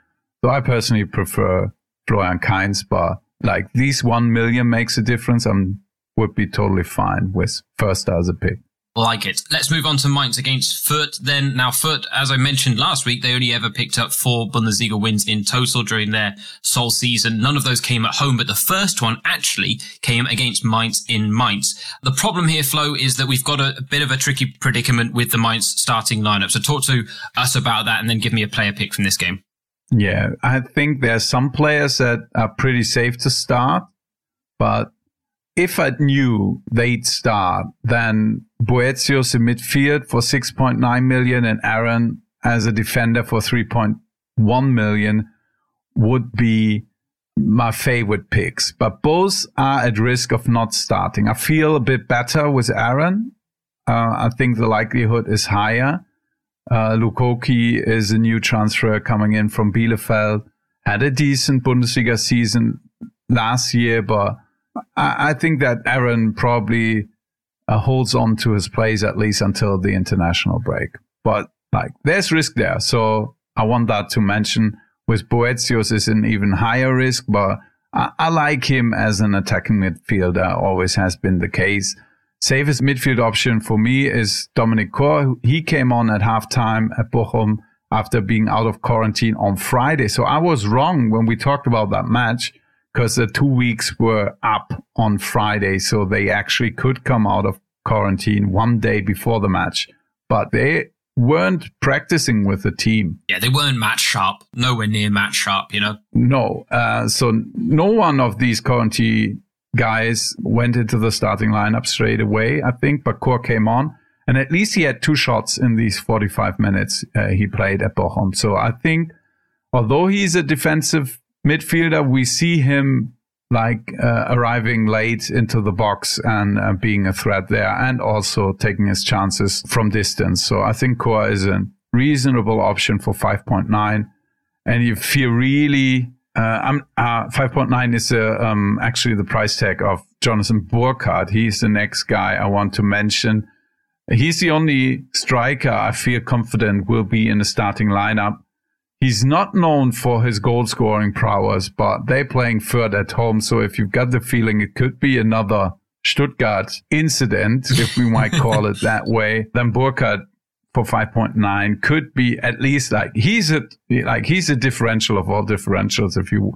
So I personally prefer Florian Kainz, but like these one million makes a difference. I would be totally fine with First as a pick. Like it. Let's move on to Mainz against Fürth then. Now, Fürth, as I mentioned last week, they only ever picked up four Bundesliga wins in total during their sole season. None of those came at home, but the first one actually came against Mainz in Mainz. The problem here, Flo, is that we've got a, a bit of a tricky predicament with the Mainz starting lineup. So talk to us about that and then give me a player pick from this game. Yeah, I think there are some players that are pretty safe to start, but if I knew they'd start, then Boetius in midfield for 6.9 million and Aaron as a defender for 3.1 million would be my favorite picks. But both are at risk of not starting. I feel a bit better with Aaron. Uh, I think the likelihood is higher. Uh, Lucoqui is a new transfer coming in from Bielefeld. Had a decent Bundesliga season last year, but I, think that Aaron probably uh, holds on to his place at least until the international break. But like, there's risk there. So I want that to mention. With Boetius is an even higher risk, but I, I like him as an attacking midfielder. Always has been the case. Safest midfield option for me is Dominik Kohr. He came on at halftime at Bochum after being out of quarantine on Friday. So I was wrong when we talked about that match because the two weeks were up on Friday. So they actually could come out of quarantine one day before the match, but they weren't practicing with the team. Yeah, they weren't match sharp, nowhere near match sharp, you know? No. Uh, so no one of these quarantine guys went into the starting lineup straight away, I think, but Kohr came on. And at least he had two shots in these 45 minutes uh, he played at Bochum. So I think, although he's a defensive midfielder, we see him like uh, arriving late into the box and uh, being a threat there and also taking his chances from distance. So I think Kohr is a reasonable option for 5.9. And if you really, uh, uh 5.9 is uh, um, actually the price tag of Jonathan Burkardt. He's the next guy I want to mention. He's the only striker I feel confident will be in the starting lineup He's not known for his goal scoring prowess, but they're playing Fürth at home. So if you've got the feeling it could be another Stuttgart incident, if we might call it that way, then Burkardt for 5.9 could be at least like he's a like he's a differential of all differentials if you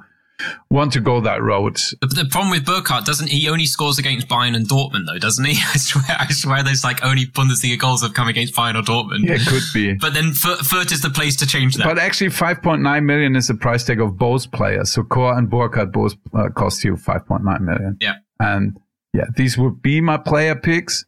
want to go that road. The, the, problem with Burkardt doesn't he only scores against Bayern and Dortmund though, doesn't he? I swear, I swear, there's like only Bundesliga goals have come against Bayern or Dortmund. Yeah, could be. But then Fürth is the place to change that. But actually, 5.9 million is the price tag of both players. So Kohr and Burkardt both uh, cost you 5.9 million. Yeah. And yeah, these would be my player picks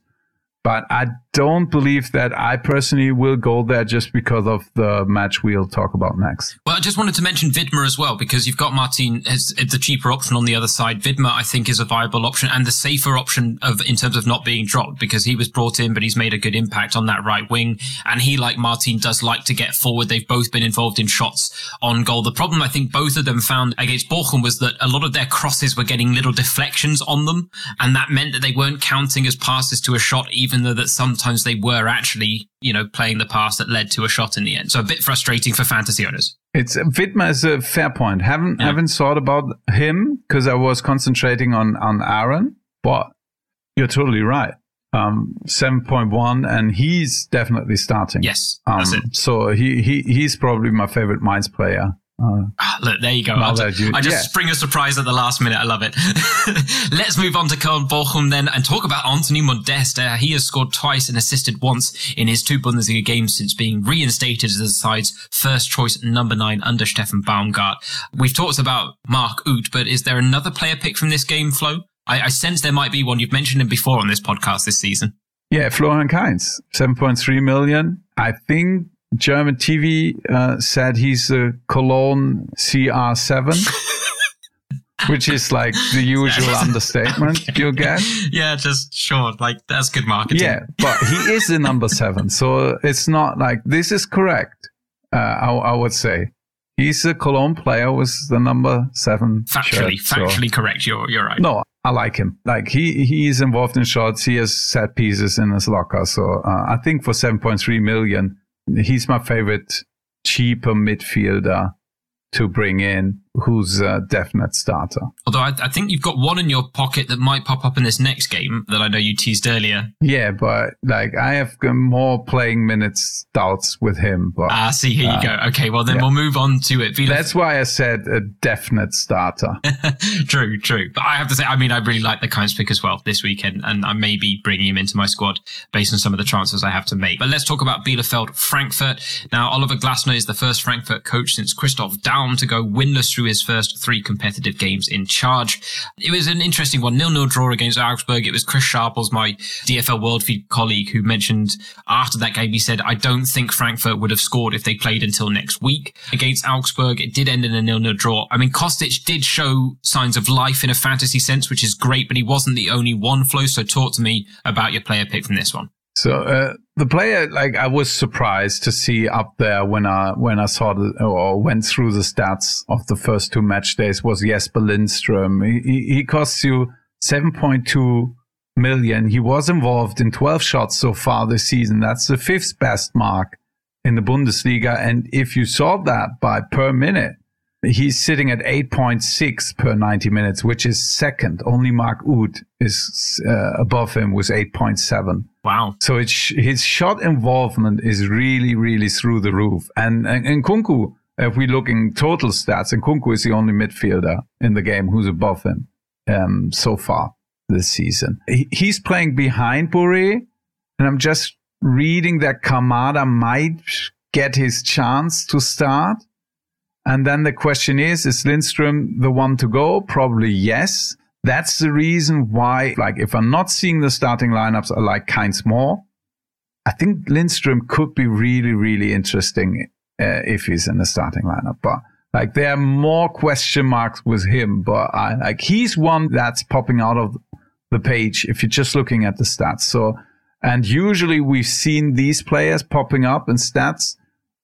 but I don't believe that I personally will go there just because of the match we'll talk about next. Well, I just wanted to mention Widmer as well because you've got Martin as the cheaper option on the other side. Widmer, I think, is a viable option and the safer option of in terms of not being dropped because he was brought in, but he's made a good impact on that right wing. And he, like Martin, does like to get forward. They've both been involved in shots on goal. The problem I think both of them found against Bochum was that a lot of their crosses were getting little deflections on them, and that meant that they weren't counting as passes to a shot even even though that sometimes they were actually, you know, playing the pass that led to a shot in the end. So a bit frustrating for fantasy owners. It's Widmer is a fair point. Haven't yeah. haven't thought about him because I was concentrating on on Aaron, but you're totally right. Um, seven point one, and he's definitely starting. Yes, um, So he he he's probably my favorite Mainz player Uh, ah, Look, there you go. I just, you, I just yeah. spring a surprise at the last minute. I love it. Let's move on to Köln Bochum then and talk about Anthony Modeste. Uh, he has scored twice and assisted once in his two Bundesliga games since being reinstated as the side's first choice number nine under Steffen Baumgart. We've talked about Mark Uth, but is there another player pick from this game, Flo? I, I sense there might be one. You've mentioned him before on this podcast this season. Yeah, Florian Kainz, 7.3 million. I think German TV uh, said he's a Cologne CR7. which is like the usual understatement okay. you get. Yeah, just short. Like that's good marketing. Yeah, but he is the number seven, so it's not like this is correct. Uh, I, I, would say he's a Cologne player with the number seven. Factually, shirt, factually so. correct. You're you're right. No, I like him. Like he he is involved in shots. He has set pieces in his locker. So uh, I think for seven point three million he's my favorite cheaper midfielder to bring in who's a definite starter. Although I, I, think you've got one in your pocket that might pop up in this next game that I know you teased earlier. Yeah, but like I have more playing minutes doubts with him. But ah, see, here uh, you go. Okay, well then yeah. we'll move on to it. Vila- That's why I said a definite starter. true, true. But I have to say, I mean, I really like the Kainz pick as well this weekend, and I may be bringing him into my squad based on some of the transfers I have to make. But let's talk about Bielefeld Frankfurt. Now, Oliver Glasner is the first Frankfurt coach since Christoph Daum to go winless through his first three competitive games in charge. It was an interesting one. Nil-nil draw against Augsburg. It was Chris Sharples, my DFL World Feed colleague, who mentioned after that game, he said, I don't think Frankfurt would have scored if they played until next week against Augsburg. It did end in a nil-nil draw. I mean, Kostic did show signs of life in a fantasy sense, which is great, but he wasn't the only one, Flo. So talk to me about your player pick from this one. So uh, the player, like I was surprised to see up there when I when I saw the or went through the stats of the first two match days was Jesper Lindström. He, he costs you seven point two million. He was involved in twelve shots so far this season. That's the fifth best mark in the Bundesliga. And if you saw that by per minute, he's sitting at 8.6 per 90 minutes, which is second. Only Mark Uth is uh, above him with 8.7. Wow. So it's, his shot involvement is really, really through the roof. And, and, and Nkunku, if we look in total stats, Nkunku is the only midfielder in the game who's above him um, so far this season. He, he's playing behind Borré, and I'm just reading that Kamada might get his chance to start. And then the question is, is Lindström the one to go? Probably yes. That's the reason why, like, if I'm not seeing the starting lineups, I like Kainz more. I think Lindström could be really, really interesting uh, if he's in the starting lineup. But like, there are more question marks with him. But I, like, he's one that's popping out of the page if you're just looking at the stats. So, and usually we've seen these players popping up in stats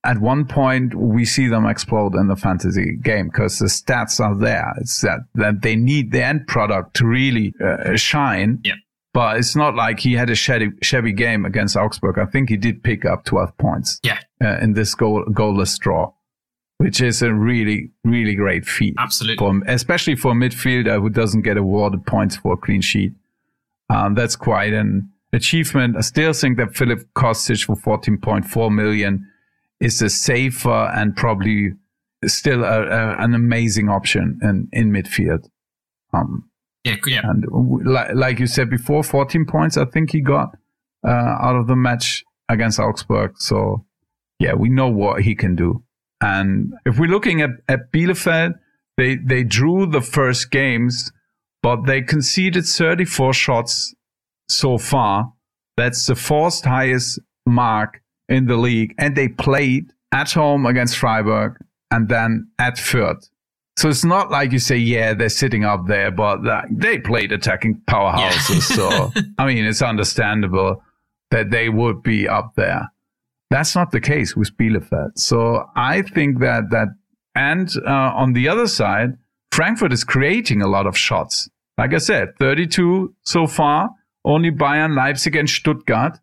at one point we see them explode in the fantasy game because the stats are there. It's that, that they need the end product to really uh, shine. Yeah. But it's not like he had a shabby, shabby game against Augsburg. I think he did pick up 12 points. Yeah. Uh, in this goal, goalless draw, which is a really, really great feat. Absolutely. For, especially for a midfielder who doesn't get awarded points for a clean sheet. Um, that's quite an achievement. I still think that Filip Kostic for 14.4 million is a safer and probably still a, a, an amazing option in, in midfield. Um, yeah, yeah. And like, like you said before, 14 points, I think he got uh, out of the match against Augsburg. So, yeah, we know what he can do. And if we're looking at, at Bielefeld, they, they drew the first games, but they conceded 34 shots so far. That's the fourth highest mark in the league, and they played at home against Freiburg and then at Fürth. So it's not like you say, yeah, they're sitting up there, but they played attacking powerhouses. Yeah. so, I mean, it's understandable that they would be up there. That's not the case with Bielefeld. So I think that, that, and uh, on the other side, Frankfurt is creating a lot of shots. Like I said, 32 so far, only Bayern, Leipzig, and Stuttgart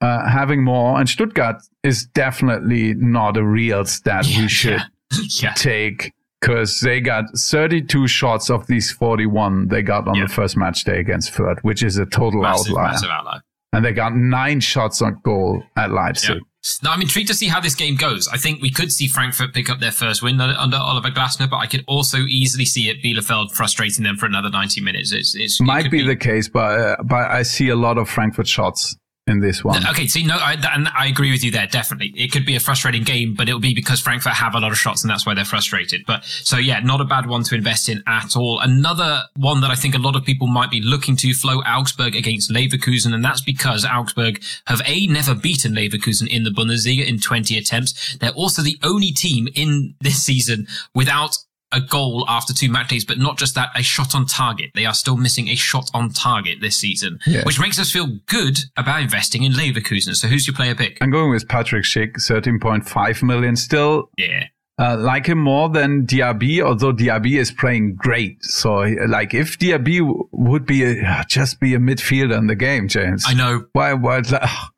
uh, having more. And Stuttgart is definitely not a real stat yeah, we should yeah. yeah. take because they got 32 shots of these 41 they got on the first match day against Fürth, which is a total massive, outlier. Massive outlier. And they got nine shots on goal at Leipzig. Now, I'm intrigued to see how this game goes. I think we could see Frankfurt pick up their first win under Oliver Glasner, but I could also easily see it Bielefeld frustrating them for another 90 minutes. It's, it's might it be, be, the case, but uh, but I see a lot of Frankfurt shots in this one. Okay, see, no, I, and I agree with you there. Definitely, it could be a frustrating game, but it'll be because Frankfurt have a lot of shots, and that's why they're frustrated. But so yeah, not a bad one to invest in at all. Another one that I think a lot of people might be looking to Flo Augsburg against Leverkusen, and that's because Augsburg have a never beaten Leverkusen in the Bundesliga in 20 attempts. They're also the only team in this season without a goal after two match days, but not just that, a shot on target. They are still missing a shot on target this season, yeah. which makes us feel good about investing in Leverkusen. So who's your player pick? I'm going with Patrick Schick, 13.5 million. Still, yeah. Uh, like him more than Diaby, although Diaby is playing great. So, like, if Diaby w- would be a, just be a midfielder in the game, James. I know. Why? Why?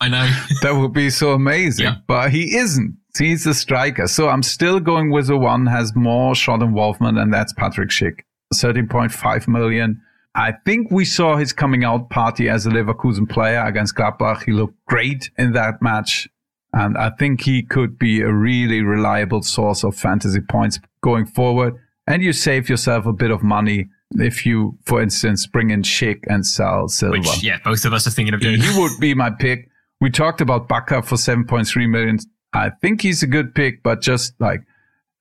I know. that would be so amazing. Yeah. But he isn't. He's a striker. So I'm still going with the one has more shot involvement, and that's Patrick Schick. 13.5 million. I think we saw his coming out party as a Leverkusen player against Gladbach. He looked great in that match. And I think he could be a really reliable source of fantasy points going forward. And you save yourself a bit of money if you, for instance, bring in Schick and sell Silva. Which, yeah, both of us are thinking of doing. He would be my pick. We talked about Bakker for 7.3 million. I think he's a good pick, but just like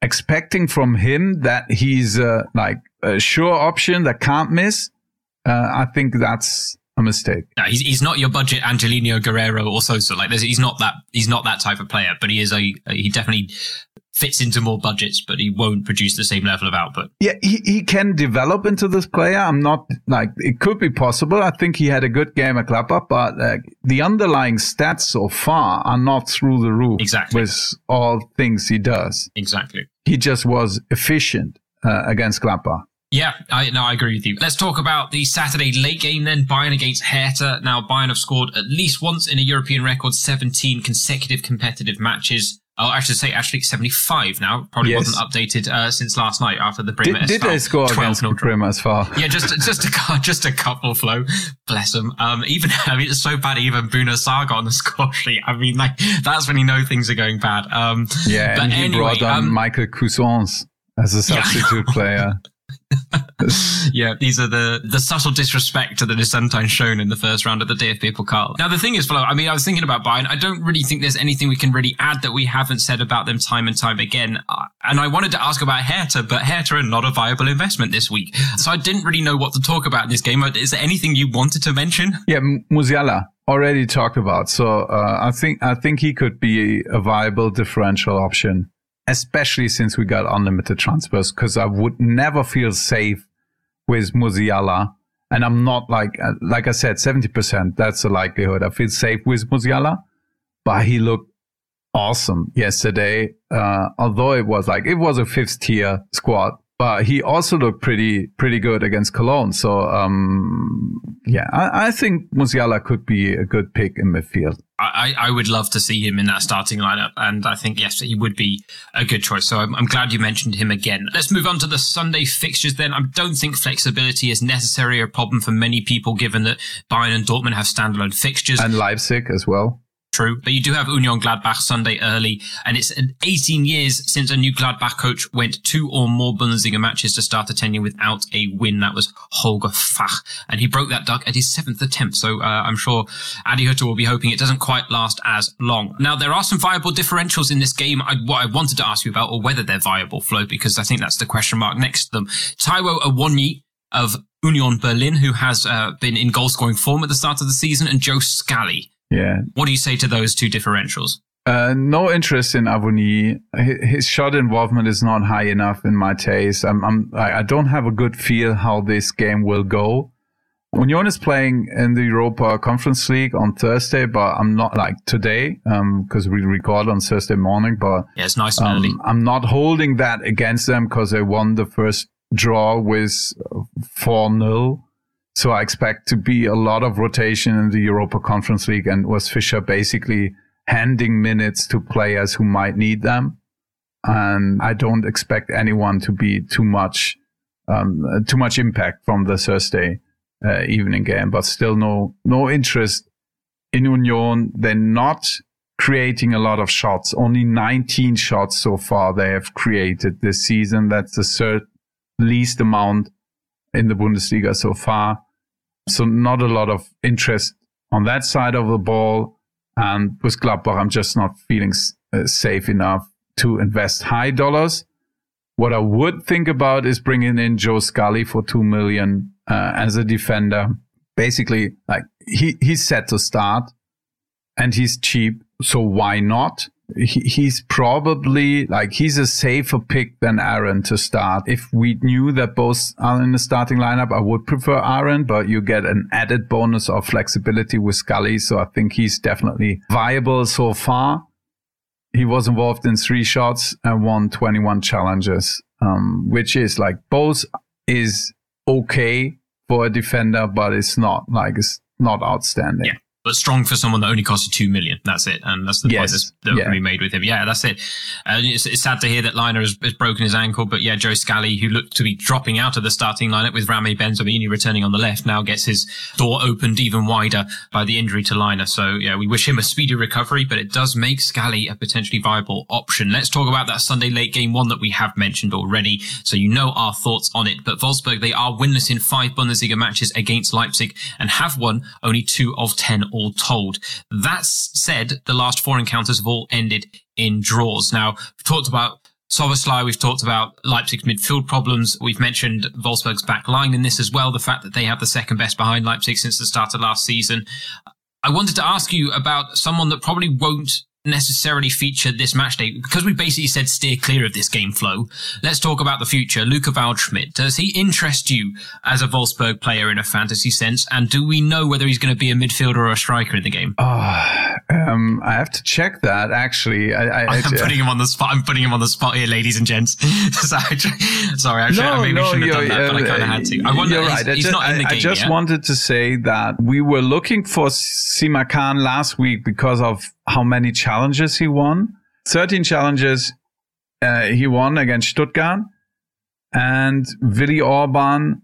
expecting from him that he's uh, like a sure option that can't miss, uh, I think that's a mistake. He's, he's not your budget Angelino Guerrero or Sosa. Like he's not that he's not that type of player, but he is a he definitely fits into more budgets, but he won't produce the same level of output. Yeah, he, he can develop into this player. I'm not like it could be possible. I think he had a good game at Gladbach, but uh, the underlying stats so far are not through the roof. Exactly. With all things he does. Exactly. He just was efficient uh, against Gladbach. Yeah, I no, I agree with you. Let's talk about the Saturday late game then. Bayern against Hertha. Now, Bayern have scored at least once in a European record, 17 consecutive competitive matches. Oh, I should say actually 75 now. Probably yes. wasn't updated uh, since last night after the Bremer. Did, did they score against Bremer as far? Yeah, just just a just a couple Flo. Bless them. Um, even I mean, it's so bad. Even Bouna Sarr on the score sheet. I mean, like that's when you know things are going bad. Um, yeah, but and he anyway, brought on um, Michael Cuisance as a substitute yeah. player. Yeah, these are the the subtle disrespect that is sometimes shown in the first round of the DFB Pokal. Now, the thing is, Flo, I mean, I was thinking about Bayern. I don't really think there's anything we can really add that we haven't said about them time and time again. Uh, and I wanted to ask about Hertha, but Hertha are not a viable investment this week. So I didn't really know what to talk about in this game. Is there anything you wanted to mention? Yeah, Musiala already talked about. So uh, I think I think he could be a viable differential option especially since we got unlimited transfers, because I would never feel safe with Musiala. And I'm not like, uh, like I said, 70%, that's the likelihood. I feel safe with Musiala, but he looked awesome yesterday. Uh, although it was like, it was a fifth tier squad, but he also looked pretty, pretty good against Cologne. So, um, yeah, I, I think Musiala could be a good pick in midfield. I, I would love to see him in that starting lineup, and I think yes, he would be a good choice. So I'm, I'm, glad you mentioned him again. Let's move on to the Sunday fixtures. Then I don't think flexibility is necessary or a problem for many people, given that Bayern and Dortmund have standalone fixtures and Leipzig as well true. But you do have Union Gladbach Sunday early, and it's 18 years since a new Gladbach coach went two or more Bundesliga matches to start a tenure without a win. That was Holger Fach, and he broke that duck at his seventh attempt. So uh, I'm sure Adi Hütter will be hoping it doesn't quite last as long. Now there are some viable differentials in this game. I, what I wanted to ask you about, or whether they're viable, Flo, because I think that's the question mark next to them. Taiwo Awoniyi of Union Berlin, who has uh, been in goal scoring form at the start of the season, and Joe Scally, yeah. What do you say to those two differentials? Uh, no interest in Awoniyi. His shot involvement is not high enough in my taste. I'm, I'm, I don't have a good feel how this game will go. Union is playing in the Europa Conference League on Thursday, but I'm not like today because um, we record on Thursday morning. But yeah, it's nice um, early. I'm not holding that against them because they won the first draw with four 0 so I expect to be a lot of rotation in the Europa Conference League and Urs Fischer basically handing minutes to players who might need them. And I don't expect anyone to be too much, um, too much impact from the Thursday uh, evening game, but still no, no interest in Union. They're not creating a lot of shots. Only 19 shots so far they have created this season. That's the third least amount in the Bundesliga so far. So not a lot of interest on that side of the ball. And with Gladbach, I'm just not feeling uh, safe enough to invest high dollars. What I would think about is bringing in Joe Scally for two million uh, as a defender. Basically, like he he's set to start, and he's cheap, so why not? He, he's probably like he's a safer pick than Aaron to start. If we knew that both are in the starting lineup, I would prefer Aaron, but you get an added bonus of flexibility with Scally, so I think he's definitely viable so far he was involved in three shots and won 21 challenges, um, which is like both is okay for a defender, but it's not like it's not outstanding. Yeah but strong for someone that only cost you two million. That's it, and that's the yes. point that yeah. can be made with him. Yeah, that's it. Uh, it's, it's, sad to hear that Lainer has, has, broken his ankle, but yeah, Joe Scally, who looked to be dropping out of the starting lineup with Ramy Bensebaini returning on the left, now gets his door opened even wider by the injury to Lainer. So yeah, we wish him a speedy recovery, but it does make Scally a potentially viable option. Let's talk about that Sunday late game one that we have mentioned already, so you know our thoughts on it. But Wolfsburg, they are winless in five Bundesliga matches against Leipzig and have won only two of ten all told. That said, the last four encounters have all ended in draws. Now, we've talked about Szoboszlai, we've talked about Leipzig's midfield problems. We've mentioned Wolfsburg's back line in this as well. The fact that they have the second best behind Leipzig since the start of last season. I wanted to ask you about someone that probably won't necessarily feature this match day because we basically said steer clear of this game Flo. Let's talk about the future. Luca Waldschmidt, does he interest you as a Wolfsburg player in a fantasy sense? And do we know whether he's going to be a midfielder or a striker in the game? Oh, um, I have to check that actually. I, am putting him on the spot. I'm putting him on the spot here, ladies and gents. sorry, actually, no, I maybe no, shouldn't have done that, but I kind of had to. I wonder, you're right. He's, he's not in the game I just yet. wanted to say that we were looking for Simakan last week because of how many challenges he won. 13 challenges uh, he won against Stuttgart. And Willi Orban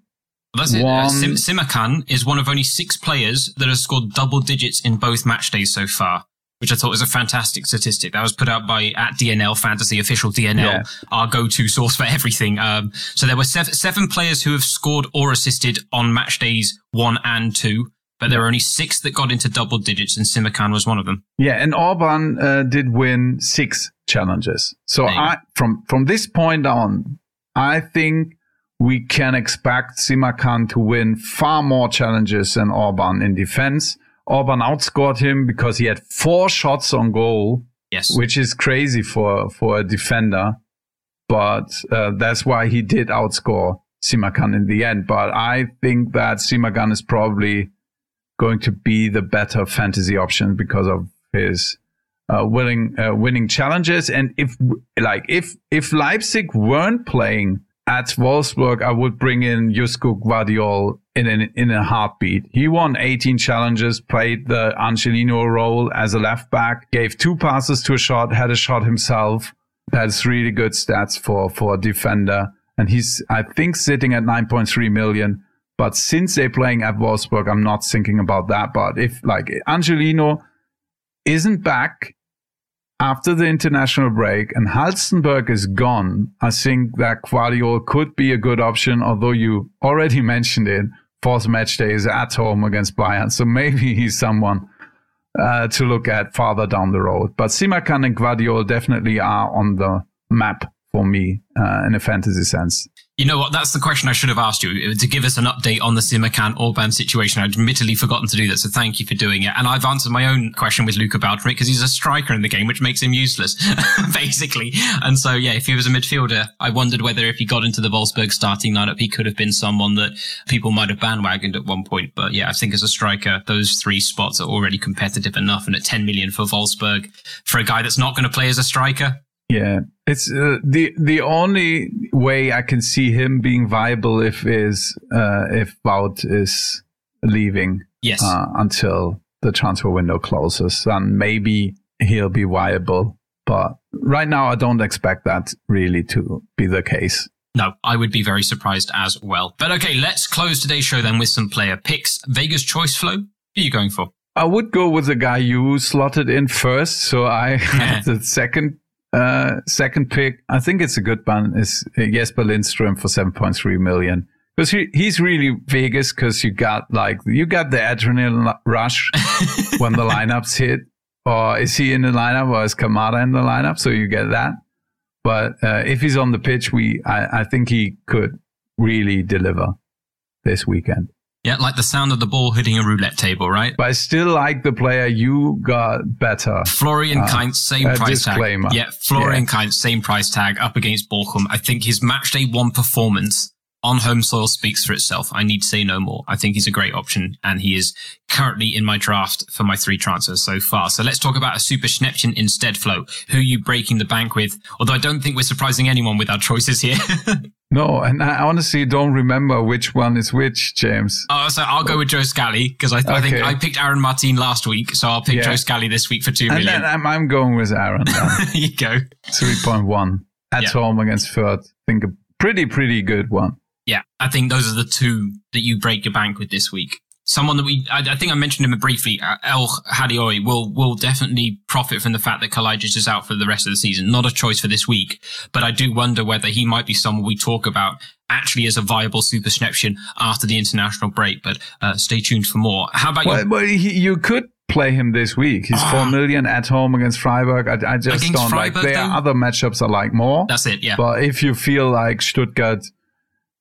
that's it. Uh, Sim- Simakan is one of only six players that has scored double digits in both match days so far, which I thought was a fantastic statistic. That was put out by at DNL Fantasy official DNL, yeah. our go-to source for everything. Um, so there were seven, seven players who have scored or assisted on match days one and two but there were only six that got into double digits, and Simakan was one of them. Yeah, and Orban uh, did win six challenges. So I, from from this point on, I think we can expect Simakan to win far more challenges than Orban in defense. Orban outscored him because he had four shots on goal. Yes, which is crazy for for a defender, but uh, that's why he did outscore Simakan in the end. But I think that Simakan is probably going to be the better fantasy option because of his uh, winning uh, winning challenges. And if like if if Leipzig weren't playing at Wolfsburg, I would bring in Josko Gvardiol in an, in a heartbeat. He won 18 challenges, played the Angelino role as a left back, gave two passes to a shot, had a shot himself. That's really good stats for for a defender. And he's I think sitting at 9.3 million. But since they're playing at Wolfsburg, I'm not thinking about that. But if like Angelino isn't back after the international break and Halstenberg is gone, I think that Gvardiol could be a good option, although you already mentioned it. Fourth match day is at home against Bayern. So maybe he's someone uh, to look at farther down the road. But Simakan and Gvardiol definitely are on the map for me uh, in a fantasy sense. You know what? That's the question I should have asked you uh, to give us an update on the Simakan Orban situation. I'd admittedly forgotten to do that, so thank you for doing it. And I've answered my own question with Luca Waldschmidt because he's a striker in the game, which makes him useless, basically. And so, yeah, if he was a midfielder, I wondered whether if he got into the Wolfsburg starting lineup, he could have been someone that people might have bandwagoned at one point. But yeah, I think as a striker, those three spots are already competitive enough. And at 10 million for Wolfsburg, for a guy that's not going to play as a striker, yeah, it's uh, the the only way I can see him being viable if is uh, if Wout is leaving. Yes. Uh, until the transfer window closes, then maybe he'll be viable. But right now, I don't expect that really to be the case. No, I would be very surprised as well. But okay, let's close today's show then with some player picks. Vegas choice Flo. Who are you going for? I would go with the guy you slotted in first. So I had the second uh, second pick. I think it's a good one. Is Jesper Lindstrom for seven point three million because he, he's really Vegas because you got like you got the adrenaline rush when the lineups hit. Or is he in the lineup or is Kamada in the lineup? So you get that. But uh, if he's on the pitch, we I, I think he could really deliver this weekend. Yeah, like the sound of the ball hitting a roulette table, right? But I still like the player you got better. Florian uh, Kainz, same price disclaimer. tag. Yeah, Florian yeah. Kainz, same price tag up against Bochum. I think his match day one performance on home soil speaks for itself. I need to say no more. I think he's a great option and he is currently in my draft for my three transfers so far. So let's talk about a super Schnäppchen instead, Flo. Who are you breaking the bank with? Although I don't think we're surprising anyone with our choices here. no, and I honestly don't remember which one is which, James. Oh, so I'll go with Joe Scally because I, okay. I, think I picked Aaron Martin last week. So I'll pick yeah. Joe Scally this week for two million. And I'm, I'm going with Aaron. there you go. 3.1 at yeah. home against Fürth. I think a pretty, pretty good one. Yeah, I think those are the two that you break your bank with this week. Someone that we, I, I think I mentioned him briefly, uh, Al Ghaddioui will will definitely profit from the fact that Kalajdzic is out for the rest of the season. Not a choice for this week, but I do wonder whether he might be someone we talk about actually as a viable super after the international break. But uh, stay tuned for more. How about well, you? Well, you could play him this week. He's four ah. million at home against Freiburg. I, I just against don't Freiburg, like. There are other matchups I like more. That's it. Yeah. But if you feel like Stuttgart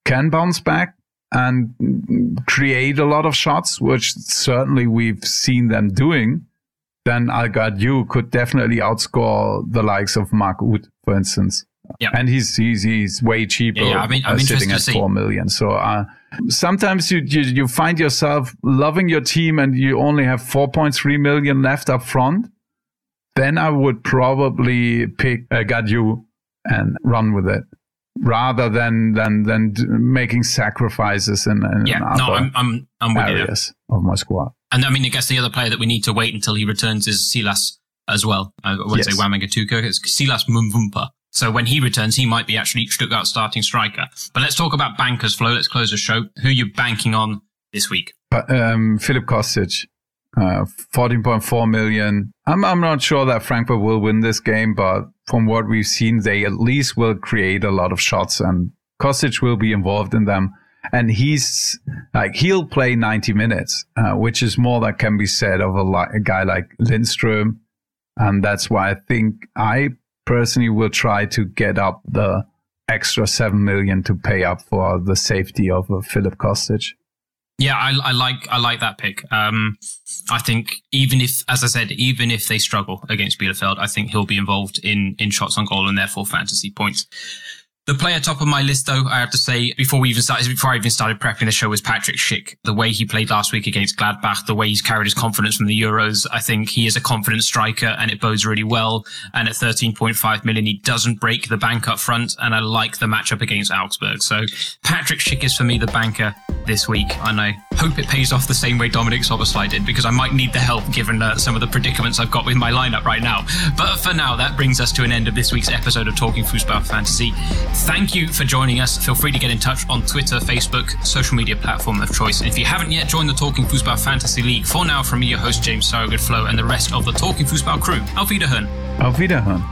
can bounce back and create a lot of shots, which certainly we've seen them doing, then you could definitely outscore the likes of Mark Uth, for instance. Yeah. And he's, he's, he's way cheaper yeah, yeah. I mean, I'm uh, sitting at 4 million. So, uh, sometimes you, you, you find yourself loving your team and you only have 4.3 million left up front. Then I would probably pick uh, and run with it rather than than than making sacrifices in, in yeah, no, I'm I'm, I'm with areas you. of my squad. And I mean, I guess the other player that we need to wait until he returns is Silas as well. I wouldn't yes. say Wamangituka, it's Silas Mvumpa. So when he returns, he might be actually Stuttgart starting striker. But let's talk about bankers, Flo. Let's close the show. Who are you banking on this week? Um, Filip Kostic, uh, 14.4 million. I'm, I'm not sure that Frankfurt will win this game, but from what we've seen, they at least will create a lot of shots and Kostic will be involved in them. And he's like, he'll play 90 minutes, uh, which is more that can be said of a, li- a guy like Lindstrom. And that's why I think I personally will try to get up the extra 7 million to pay up for the safety of uh, Filip Kostic. Yeah, I, I, like I like that pick. Um, I think even if, as I said, even if they struggle against Bielefeld, I think he'll be involved in in shots on goal and therefore fantasy points. The player top of my list, though, I have to say, before we even started, before I even started prepping the show, was Patrick Schick. The way he played last week against Gladbach, the way he's carried his confidence from the Euros, I think he is a confident striker and it bodes really well. And at 13.5 million, he doesn't break the bank up front. And I like the matchup against Augsburg. So Patrick Schick is for me the banker this week. And I hope it pays off the same way Dominik Szoboszlai did, because I might need the help given uh, some of the predicaments I've got with my lineup right now. But for now, that brings us to an end of this week's episode of Talking Fußball Fantasy. Thank you for joining us. Feel free to get in touch on Twitter, Facebook, social media platform of choice. And if you haven't yet joined the Talking Fußball Fantasy League, for now, from me, your host James Sargood Flo, and the rest of the Talking Fußball crew, Auf Wiederhören. Auf Wiederhören.